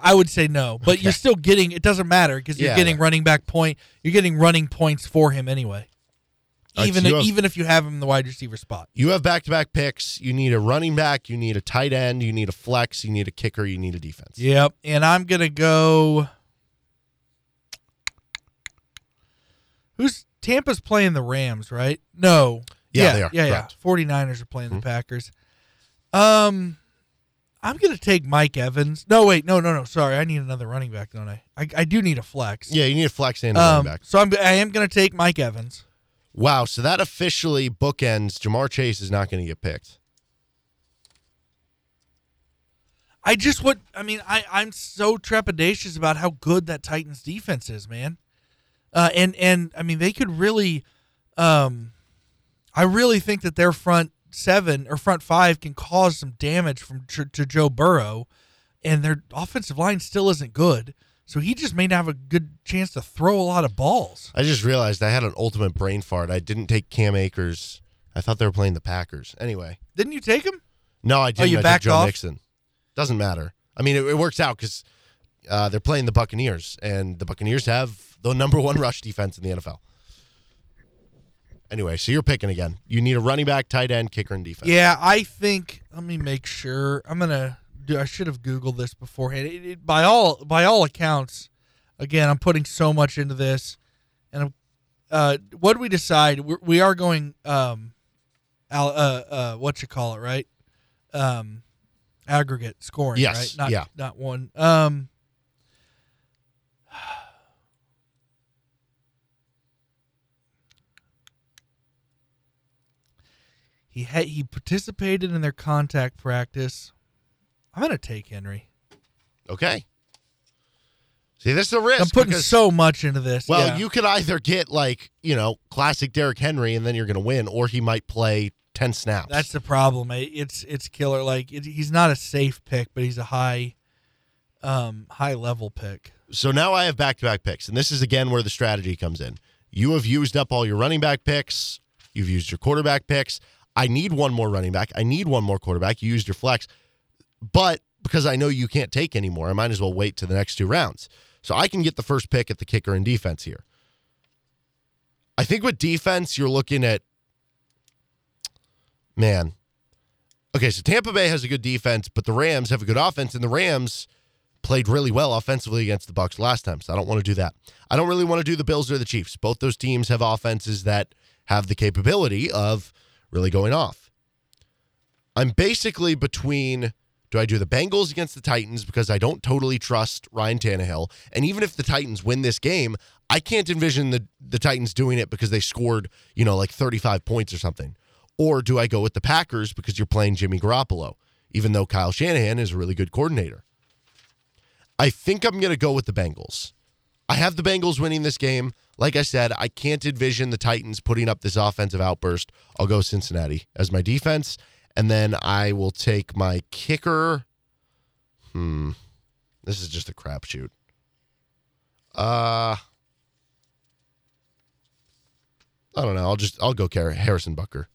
I would say no, but you're still getting. It doesn't matter because you're Yeah, getting yeah. running back point. You're getting running points for him anyway. Right, Even so you have- even if you have him in the wide receiver spot. You have back to back picks. You need a running back. You need a tight end. You need a flex. You need a kicker. You need a defense. Yep. And I'm gonna go. Who's Tampa's playing the Rams, right? No. Yeah, they are. Yeah, yeah. Correct. 49ers are playing Mhm. the Packers. Um I'm gonna take Mike Evans. No, wait, no, no, no. Sorry, I need another running back, don't I? I, I do need a flex. Yeah, you need a flex and a Um, running back. so I'm I am gonna take Mike Evans. Wow. So that officially bookends. Ja'Marr Chase is not going to get picked. I just would. I mean, I I'm so trepidatious about how good that Titans defense is, man. Uh, and and I mean, they could really. Um, I really think that their front seven or front five can cause some damage from to, to Joe Burrow, and their offensive line still isn't good. So he just may not have a good chance to throw a lot of balls. I just realized I had an ultimate brain fart. I didn't take Cam Akers. I thought they were playing the Packers. Anyway, Didn't you take him? no, I didn't. you I backed Joe off? Mixon. Doesn't matter. I mean, it, it works out because uh, they're playing the Buccaneers, and the Buccaneers have the number one rush defense in the NFL. Anyway, so you're picking again. You need a running back, tight end, kicker, and defense. Yeah, I think. Let me make sure. I'm gonna. Do, I should have googled this beforehand. It, it, by all by all accounts, again, I'm putting so much into this, and I'm, uh, what do we decide? We're, we are going. Um, al, uh, uh, what you call it, right? Um, aggregate scoring. Yes, Right? Not, yeah. Not one. Um. He had he participated in their contact practice. I'm gonna take Henry. Okay. See, this is a risk. I'm putting because- so much into this. Well, yeah. you could either get like you know classic Derrick Henry, and then you're going to win, or he might play ten snaps. That's the problem. It's it's killer. Like it, he's not a safe pick, but he's a high, um, high level pick. so now I have back to back picks, and this is again where the strategy comes in. You have used up all your running back picks. You've used your quarterback picks. I need one more running back. I need one more quarterback. You used your flex, but because I know you can't take anymore, I might as well wait to the next two rounds. So I can get the first pick at the kicker and defense here. I think with defense, you're looking at man. Okay, so Tampa Bay has a good defense, but the Rams have a good offense, and the Rams played really well offensively against the Bucks last time. So I don't want to do that. I don't really want to do the Bills or the Chiefs. Both those teams have offenses that have the capability of really going off. I'm basically between do I do the Bengals against the Titans because I don't totally trust Ryan Tannehill, and even if the Titans win this game, I can't envision the the Titans doing it because they scored, you know, like 35 points or something. Or do I go with the Packers because you're playing Jimmy Garoppolo, even though Kyle Shanahan is a really good coordinator? I think I'm going to go with the Bengals. I have the Bengals winning this game. Like I said, I can't envision the Titans putting up this offensive outburst. I'll go Cincinnati as my defense. And then I will take my kicker. Hmm. This is just a crapshoot. Uh I don't know. I'll just I'll go Harrison Butker.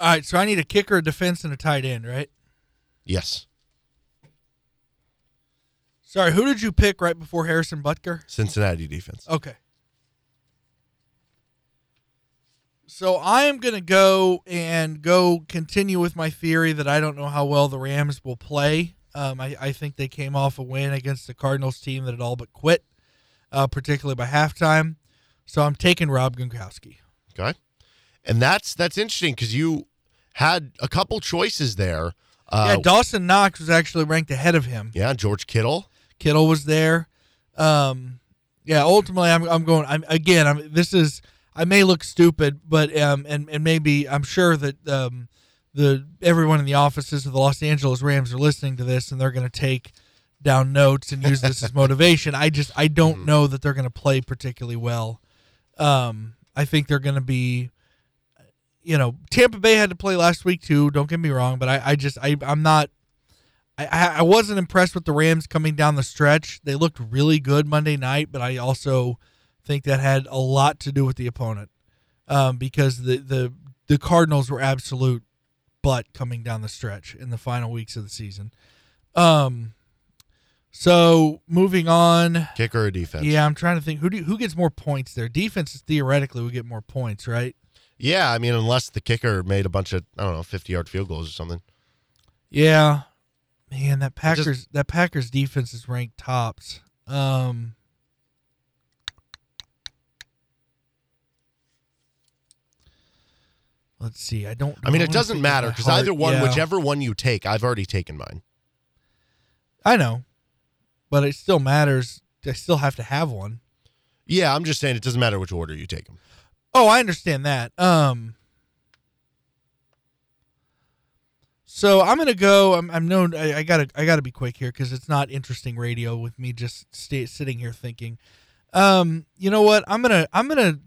All right, so I need a kicker, a defense, and a tight end, right? Yes. Sorry, who did you pick right before Harrison Butker? Cincinnati defense. Okay. So I am going to go and go continue with my theory that I don't know how well the Rams will play. Um, I, I, think they came off a win against the Cardinals team that had all but quit, uh, particularly by halftime. So I'm taking Rob Gronkowski. Okay, and that's that's interesting because you had a couple choices there. Uh, yeah, Dawson Knox was actually ranked ahead of him. Yeah, George Kittle. Kittle was there. Um, yeah, ultimately, I'm, I'm going. I'm again. I'm. This is. I may look stupid, but um, and and maybe I'm sure that um, the everyone in the offices of the Los Angeles Rams are listening to this, and they're going to take down notes and use this as motivation. I just I don't mm-hmm. know that they're going to play particularly well. Um, I think they're going to be you know, Tampa Bay had to play last week too. Don't get me wrong, but I, I just I I'm not I, I wasn't impressed with the Rams coming down the stretch. They looked really good Monday night, but I also think that had a lot to do with the opponent um, because the, the the Cardinals were absolute butt coming down the stretch in the final weeks of the season. Um, so moving on, kicker or defense? Yeah, I'm trying to think who do who gets more points there. Defense is theoretically we get more points, right? Yeah, I mean, unless the kicker made a bunch of I don't know fifty yard field goals or something. Yeah, man, that Packers just, that Packers defense is ranked tops. Um, let's see. I don't. I mean, it doesn't matter because either one, yeah. whichever one you take, I've already taken mine. I know, but it still matters. I still have to have one. Yeah, I'm just saying it doesn't matter which order you take them. Oh, I understand that. Um So I'm gonna go. I'm, I'm known. I, I, gotta. I gotta be quick here because it's not interesting radio with me just stay, sitting here thinking. Um, you know what? I'm gonna. I'm gonna.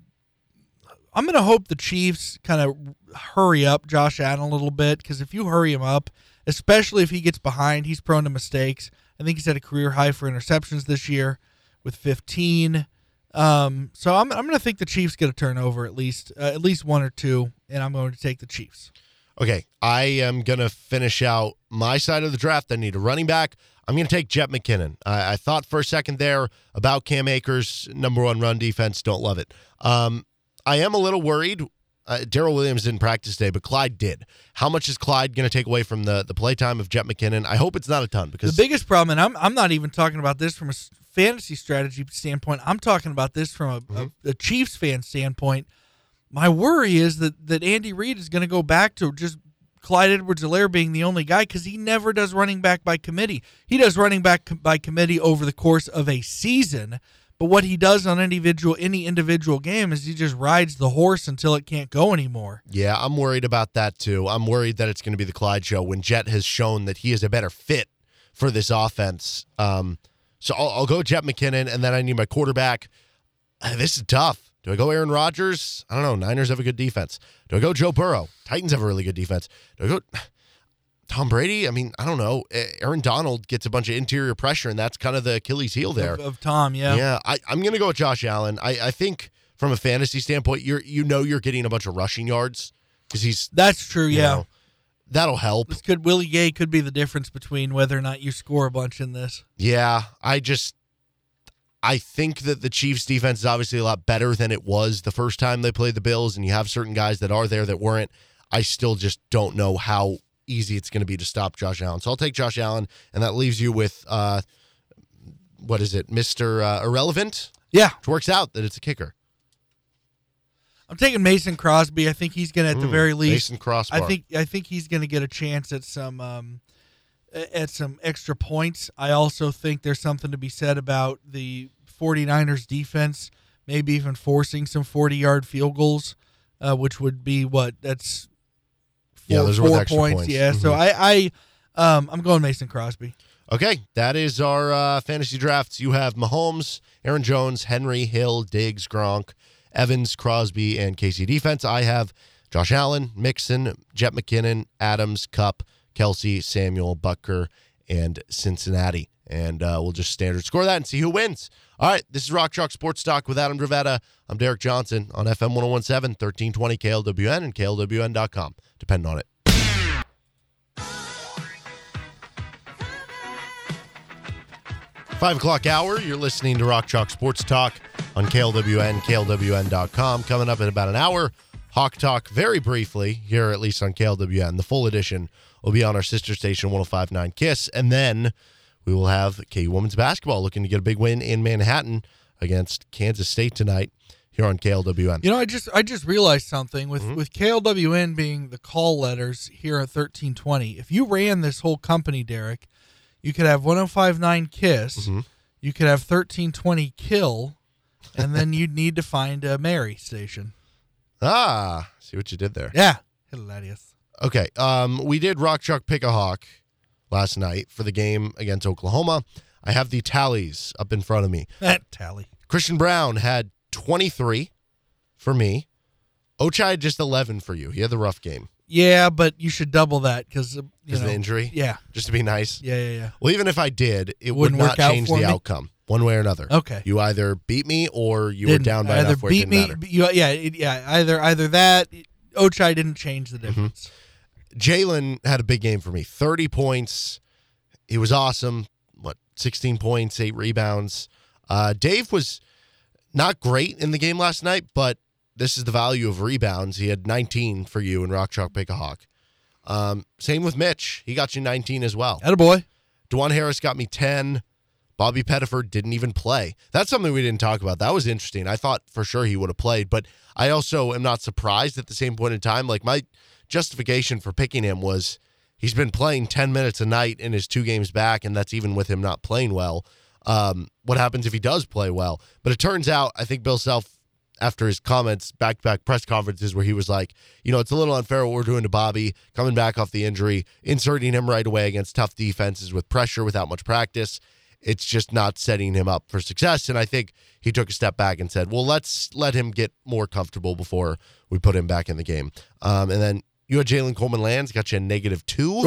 I'm gonna hope the Chiefs kind of hurry up Josh Allen a little bit because if you hurry him up, especially if he gets behind, he's prone to mistakes. I think he's had a career high for interceptions this year with 15. Um, so I'm, I'm going to think the Chiefs get a turnover at least, uh, at least one or two, and I'm going to take the Chiefs. Okay, I am going to finish out my side of the draft. I need a running back. I'm going to take Jet McKinnon. I, I, thought for a second there about Cam Akers, number one run defense. Don't love it. Um, I am a little worried. Uh, Darrel Williams didn't practice today, but Clyde did. How much is Clyde going to take away from the the play time of Jet McKinnon? I hope it's not a ton because the biggest problem, and I'm I'm not even talking about this from a fantasy strategy standpoint. I'm talking about this from a, mm-hmm. a, a Chiefs fan standpoint. My worry is that that Andy Reid is going to go back to just Clyde Edwards-Helaire being the only guy because he never does running back by committee. He does running back by committee over the course of a season, but what he does on individual any individual game is he just rides the horse until it can't go anymore. Yeah, I'm worried about that too. I'm worried that it's going to be the Clyde show when Jet has shown that he is a better fit for this offense. Um, so I'll, I'll go Jet McKinnon, and then I need my quarterback. Uh, this is tough. Do I go Aaron Rodgers? I don't know. Niners have a good defense. Do I go Joe Burrow? Titans have a really good defense. Do I go Tom Brady? I mean, I don't know. Aaron Donald gets a bunch of interior pressure, and that's kind of the Achilles heel there of, of Tom. Yeah, yeah. I, I'm going to go with Josh Allen. I, I think from a fantasy standpoint, you're you know you're getting a bunch of rushing yards because he's that's true. Yeah. Know, that'll help. This could Willie Gay could be the difference between whether or not you score a bunch in this. Yeah, I just I think that the Chiefs defense is obviously a lot better than it was the first time they played the Bills, and you have certain guys that are there that weren't. I still just don't know how easy it's going to be to stop Josh Allen. So I'll take Josh Allen, and that leaves you with uh, what is it, Mister uh, Irrelevant? Yeah, Which works out that it's a kicker. I'm taking Mason Crosby. I think he's going to, at the Mm, very least, Mason Crossbar. I think I think he's going to get a chance at some um, at some extra points. I also think there's something to be said about the 49ers defense, maybe even forcing some 40-yard field goals, uh, which would be what that's four, Yeah, those four points. points. Yeah, so Mhm. I I um, I'm going Mason Crosby. Okay, that is our uh, fantasy drafts. You have Mahomes, Aaron Jones, Henry, Hill, Diggs, Gronk, Evans, Crosby, and KC defense. I have Josh Allen, Mixon, Jet McKinnon, Adams, Kupp, Kelce, Samuel, Butker, and Cincinnati. And uh, we'll just standard score that and see who wins. All right, this is Rock Chalk Sports Talk with Adam Dravetta. I'm Derek Johnson on FM 1017, 1320 KLWN, and KLWN.com. Depend on it. Five o'clock hour, you're listening to Rock Chalk Sports Talk on KLWN, KLWN.com. Coming up in about an hour, Hawk Talk very briefly here, at least on KLWN. The full edition will be on our sister station, 1059 KISS. And then we will have KU Women's Basketball looking to get a big win in Manhattan against Kansas State tonight here on KLWN. You know, I just I just realized something with Mm-hmm. with KLWN being the call letters here at 1320. If you ran this whole company, Derek, you could have 1059 Kiss, Mm-hmm. you could have 1320 Kill, and then you'd need to find a Mary station. Ah, see what you did there. Yeah, hilarious. Okay. Um, we did Rock Chalk Pick a Hawk last night for the game against Oklahoma. I have the tallies up in front of me. That tally. Christian Braun had 23 for me. Ochai just 11 for you. He had the rough game. Yeah, but you should double that because you Because of the injury? Yeah, Just to be nice. yeah, yeah, yeah. Well, even if I did, it would Wouldn't not work out change for the me? outcome one way or another. Okay. You either beat me or you Didn't. were down by either enough where it beat me. You, yeah, yeah. Either either that. Ochai didn't change the Mm-hmm. difference. Jalen had a big game for me. 30 points. He was awesome. What, 16 points, eight rebounds. Uh, Dave was not great in the game last night, but this is the value of rebounds. He had 19 for you in Rock Chalk Pick a Hawk. Um, same with Mitch. He got you 19 as well. Attaboy. Dajuan Harris got me 10. Bobby Pettiford didn't even play. That's something we didn't talk about. That was interesting. I thought for sure he would have played, but I also am not surprised at the same point in time. Like my justification for picking him was he's been playing 10 minutes a night in his two games back, and that's even with him not playing well. Um, what happens if he does play well? But it turns out, I think Bill Self, after his comments, back to back press conferences where he was like, you know, it's a little unfair what we're doing to Bobby, coming back off the injury, inserting him right away against tough defenses with pressure without much practice. It's just not setting him up for success. And I think he took a step back and said, well, let's let him get more comfortable before we put him back in the game. Um, and then you had Jalen Coleman Lands, got you a negative two.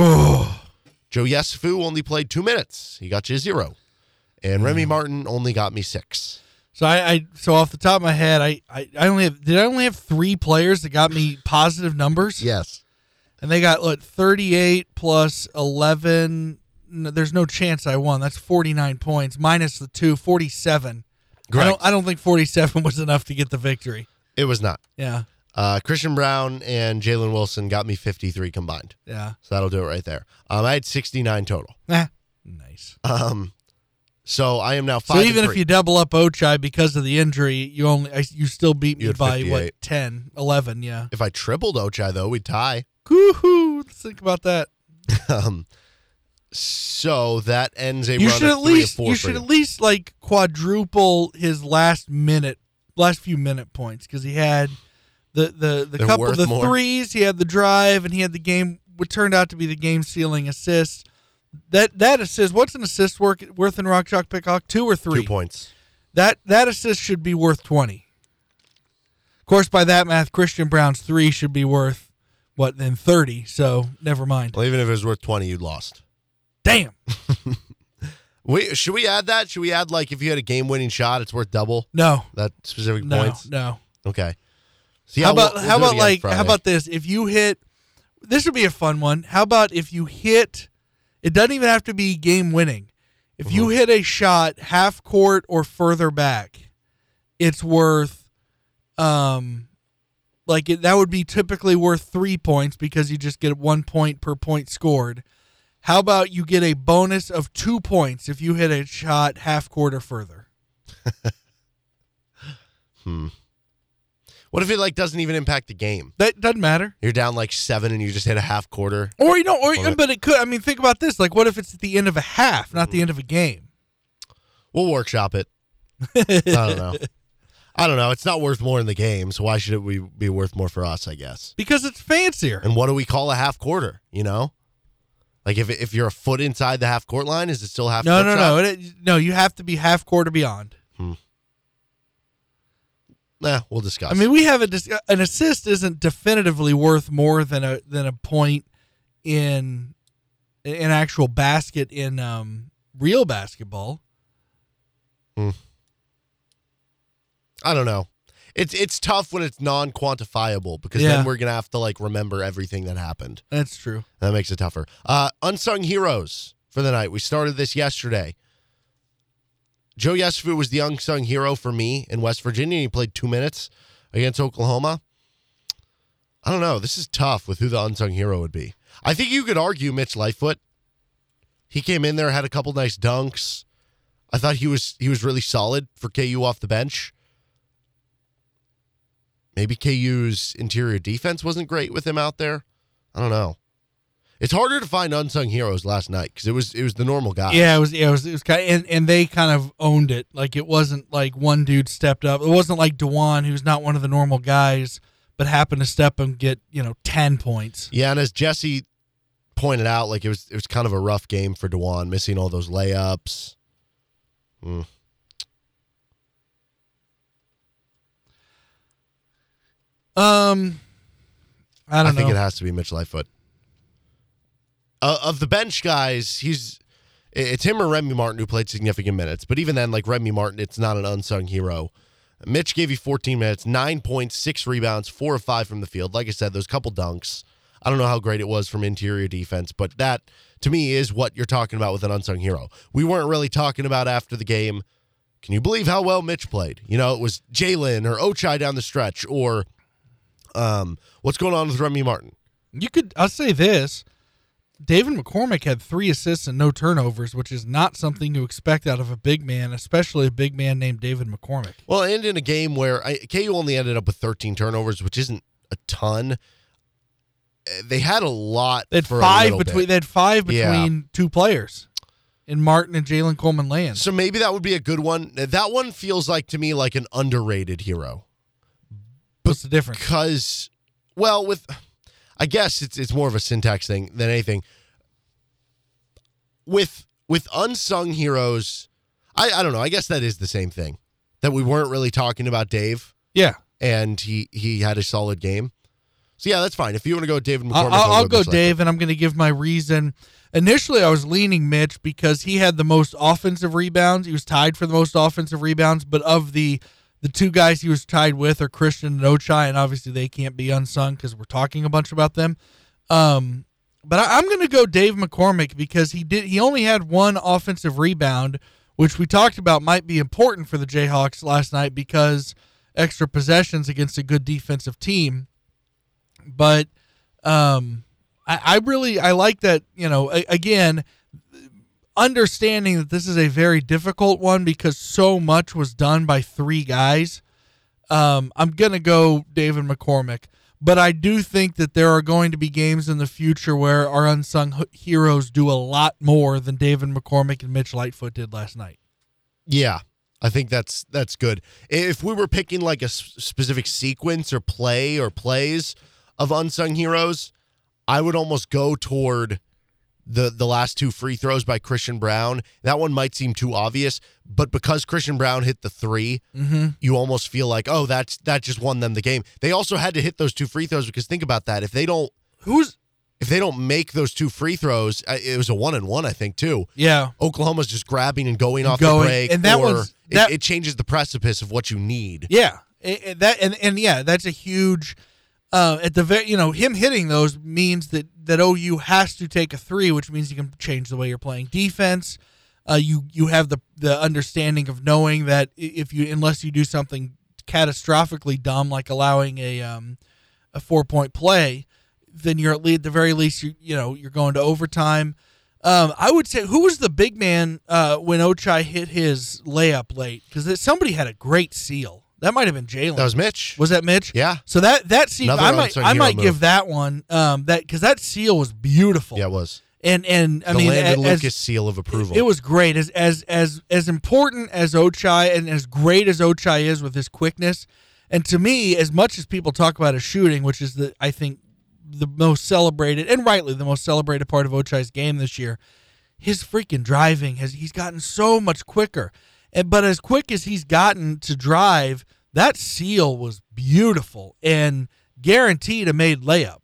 Joe Yesufu only played two minutes. He got you a zero. And Remy Martin only got me six. So I, I so off the top of my head, I, I, I only have did I only have three players that got me positive numbers? Yes. And they got what thirty eight plus eleven. No, there's no chance I won. That's forty nine points minus the two, 47. I don't I don't think forty seven was enough to get the victory. It was not. Yeah. Uh, Christian Braun and Jalen Wilson got me 53 combined. Yeah. So that'll do it right there. Um, I had 69 total. Eh, nice. Um, so I am now five. So even if you double up Ochai because of the injury, you only I, you still beat me by what 10, 11, yeah. if I tripled Ochai though, we'd tie. Woohoo! Let's think about that. Um, so that ends a you run should of at least of you should at least like quadruple his last minute last few minute points because he had the the the They're couple worth the more. threes he had the drive and he had the game what turned out to be the game sealing assist that that assist what's an assist work, worth in rock chalk pickock two or three two points. that that assist should be worth 20 of course by that math christian braun's three should be worth what then 30 so never mind Well, even if it was worth 20, you'd lost. Damn Wait, should we add that? Should we add like if you had a game-winning shot, it's worth double no that specific no points? no Okay. See how we'll- about we'll how about like Friday. how about this? If you hit, this would be a fun one. How about if you hit? It doesn't even have to be game winning. If you hit a shot half court or further back, it's worth um like it, that would be typically worth 3 points because you just get 1 point per point scored. How about you get a bonus of 2 points if you hit a shot half court or further? Hmm. What if it like doesn't even impact the game? That doesn't matter. You're down like seven and you just hit a half quarter. Or you know, or but it could. I mean, think about this. Like, what if it's at the end of a half, not the end of a game? We'll workshop it. I don't know. I don't know. It's not worth more in the game, so why should it be, be worth more for us? I guess. Because it's fancier. And what do we call a half quarter? You know, like if if you're a foot inside the half court line, is it still half? No, court no, shot? no, it, no. You have to be half court or beyond. Nah, we'll discuss. I mean, we have a dis- an assist isn't definitively worth more than a than a point in an actual basket in um, real basketball. Hmm. I don't know. It's it's tough when it's non quantifiable because Yeah. then we're gonna have to like remember everything that happened. That's true. That makes it tougher. Uh, unsung heroes for the night. We started this yesterday. Joe Yesufu was the unsung hero for me in West Virginia. He played two minutes against Oklahoma. I don't know. This is tough with who the unsung hero would be. I think you could argue Mitch Lightfoot. He came in there, had a couple nice dunks. I thought he was he was really solid for KU off the bench. Maybe KU's interior defense wasn't great with him out there. I don't know. It's harder to find unsung heroes last night because it was it was the normal guys. Yeah, it was. Yeah, it was. It was kind of, and and they kind of owned it. Like it wasn't like one dude stepped up. It wasn't like Dajuan, who's not one of the normal guys, but happened to step and get you know ten points. Yeah, and as Jesse pointed out, like it was it was kind of a rough game for Dajuan, missing all those layups. Mm. Um, I I, don't think know. Think it has to be Mitch Lightfoot. Uh, of the bench guys, he's it's him or Remy Martin who played significant minutes. But even then, like Remy Martin, it's not an unsung hero. Mitch gave you 14 minutes, nine points, six rebounds, four of five from the field. Like I said, those couple dunks. I don't know how great it was from interior defense, but that to me is what you're talking about with an unsung hero. We weren't really talking about after the game. Can you believe how well Mitch played? You know, it was Jalen or Ochai down the stretch, or um, what's going on with Remy Martin? You could. I'll say this: David McCormack had three assists and no turnovers, which is not something you expect out of a big man, especially a big man named David McCormack. Well, and in a game where I, KU only ended up with 13 turnovers, which isn't a ton. They had a lot. They had five between. bit. They had five Yeah. between two players, in Martin and Jalen Coleman Land. So maybe that would be a good one. That one feels like to me like an underrated hero What's the difference? because, well, with I guess it's it's more of a syntax thing than anything. With with unsung heroes, I I don't know. I guess that is the same thing that we weren't really talking about Dave. Yeah, and he he had a solid game. So yeah, that's fine. If you want to go with David McCormack, I'll, I'll, I'll go Dave, and I'm going to give my reason. Initially, I was leaning Mitch because he had the most offensive rebounds. He was tied for the most offensive rebounds, but of the the two guys he was tied with are Christian and Ochai, and obviously they can't be unsung because we're talking a bunch about them. Um, but I, I'm going to go Dave McCormack because he did. He only had one offensive rebound, which we talked about might be important for the Jayhawks last night because extra possessions against a good defensive team. But um, I, I really I like that. You know, a, again, understanding that this is a very difficult one because so much was done by three guys. Um, I'm gonna go David McCormack, but I do think that there are going to be games in the future where our unsung heroes do a lot more than David McCormack and Mitch Lightfoot did last night. Yeah, I think that's that's good. If we were picking like a specific sequence or play or plays of unsung heroes, I would almost go toward the the last two free throws by Christian Braun. That one might seem too obvious, but because Christian Braun hit the 3 mm-hmm. you almost feel like, oh, that's that just won them the game. They also had to hit those two free throws because think about that. If they don't Who's if they don't make those two free throws, it was a one and one, I think, too. yeah? Oklahoma's just grabbing and going off going- the break, and that or was- it- that- it, changes the precipice of what you need. Yeah, and, and that and, and yeah, that's a huge. Uh, at the very, you know, him hitting those means that that OU has to take a three, which means you can change the way you're playing defense. Uh, you you have the the understanding of knowing that if you unless you do something catastrophically dumb like allowing a um, a four point play, then you're at least, at the very least you you know you're going to overtime. Um, I would say who was the big man uh, when Ochai hit his layup late because somebody had a great seal. That might have been Jalen. That was Mitch. Was that Mitch? Yeah. So that that seal, Another I might unsung I hero might move. give that one um, that because that seal was beautiful. Yeah, it was. And and I the mean Landon as, Lucas seal of approval. it was great as as as as important as Ochai and as great as Ochai is with his quickness. And to me, as much as people talk about his shooting, which is the I think the most celebrated and rightly the most celebrated part of Ochai's game this year, his freaking driving has he's gotten so much quicker. And but as quick as he's gotten to drive, that seal was beautiful and guaranteed a made layup.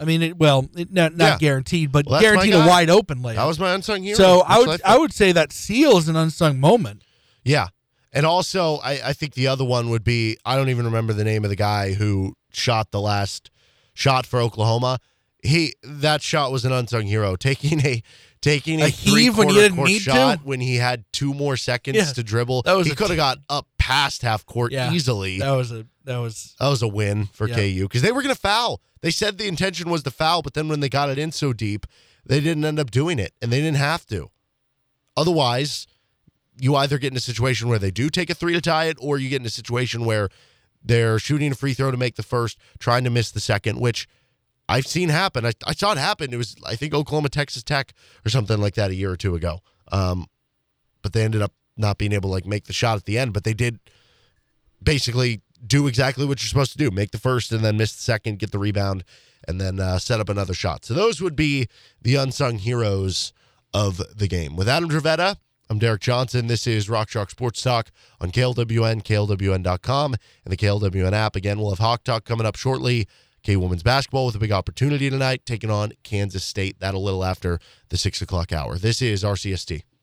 I mean, it, well, it, not not Yeah. guaranteed, but Well, guaranteed a wide open layup. that was my unsung hero. So I would what I would say that seal is an unsung moment. Yeah. And also, I, I think the other one would be I don't even remember the name of the guy who shot the last shot for Oklahoma. He that shot was an unsung hero, taking a taking uh, a, A heave when you didn't need to? shot when he had two more seconds Yeah. to dribble. That was he could have got up past half court Yeah. easily. That was a that was That was a win for Yeah. KU because they were going to foul. They said the intention was to foul, but then when they got it in so deep, they didn't end up doing it, and they didn't have to. Otherwise, you either get in a situation where they do take a three to tie it, or you get in a situation where they're shooting a free throw to make the first, trying to miss the second, which I've seen happen. I, I saw it happen. It was, I think, Oklahoma, Texas Tech, or something like that a year or two ago. Um, but they ended up not being able to like make the shot at the end. But they did basically do exactly what you're supposed to do make the first and then miss the second get the rebound and then uh, set up another shot so those would be the unsung heroes of the game with adam dravetta i'm derek johnson this is rock chalk sports talk on klwn klwn.com and the klwn app again we'll have hawk talk coming up shortly k women's basketball with a big opportunity tonight taking on kansas state. That a little after the six o'clock hour. This is rcst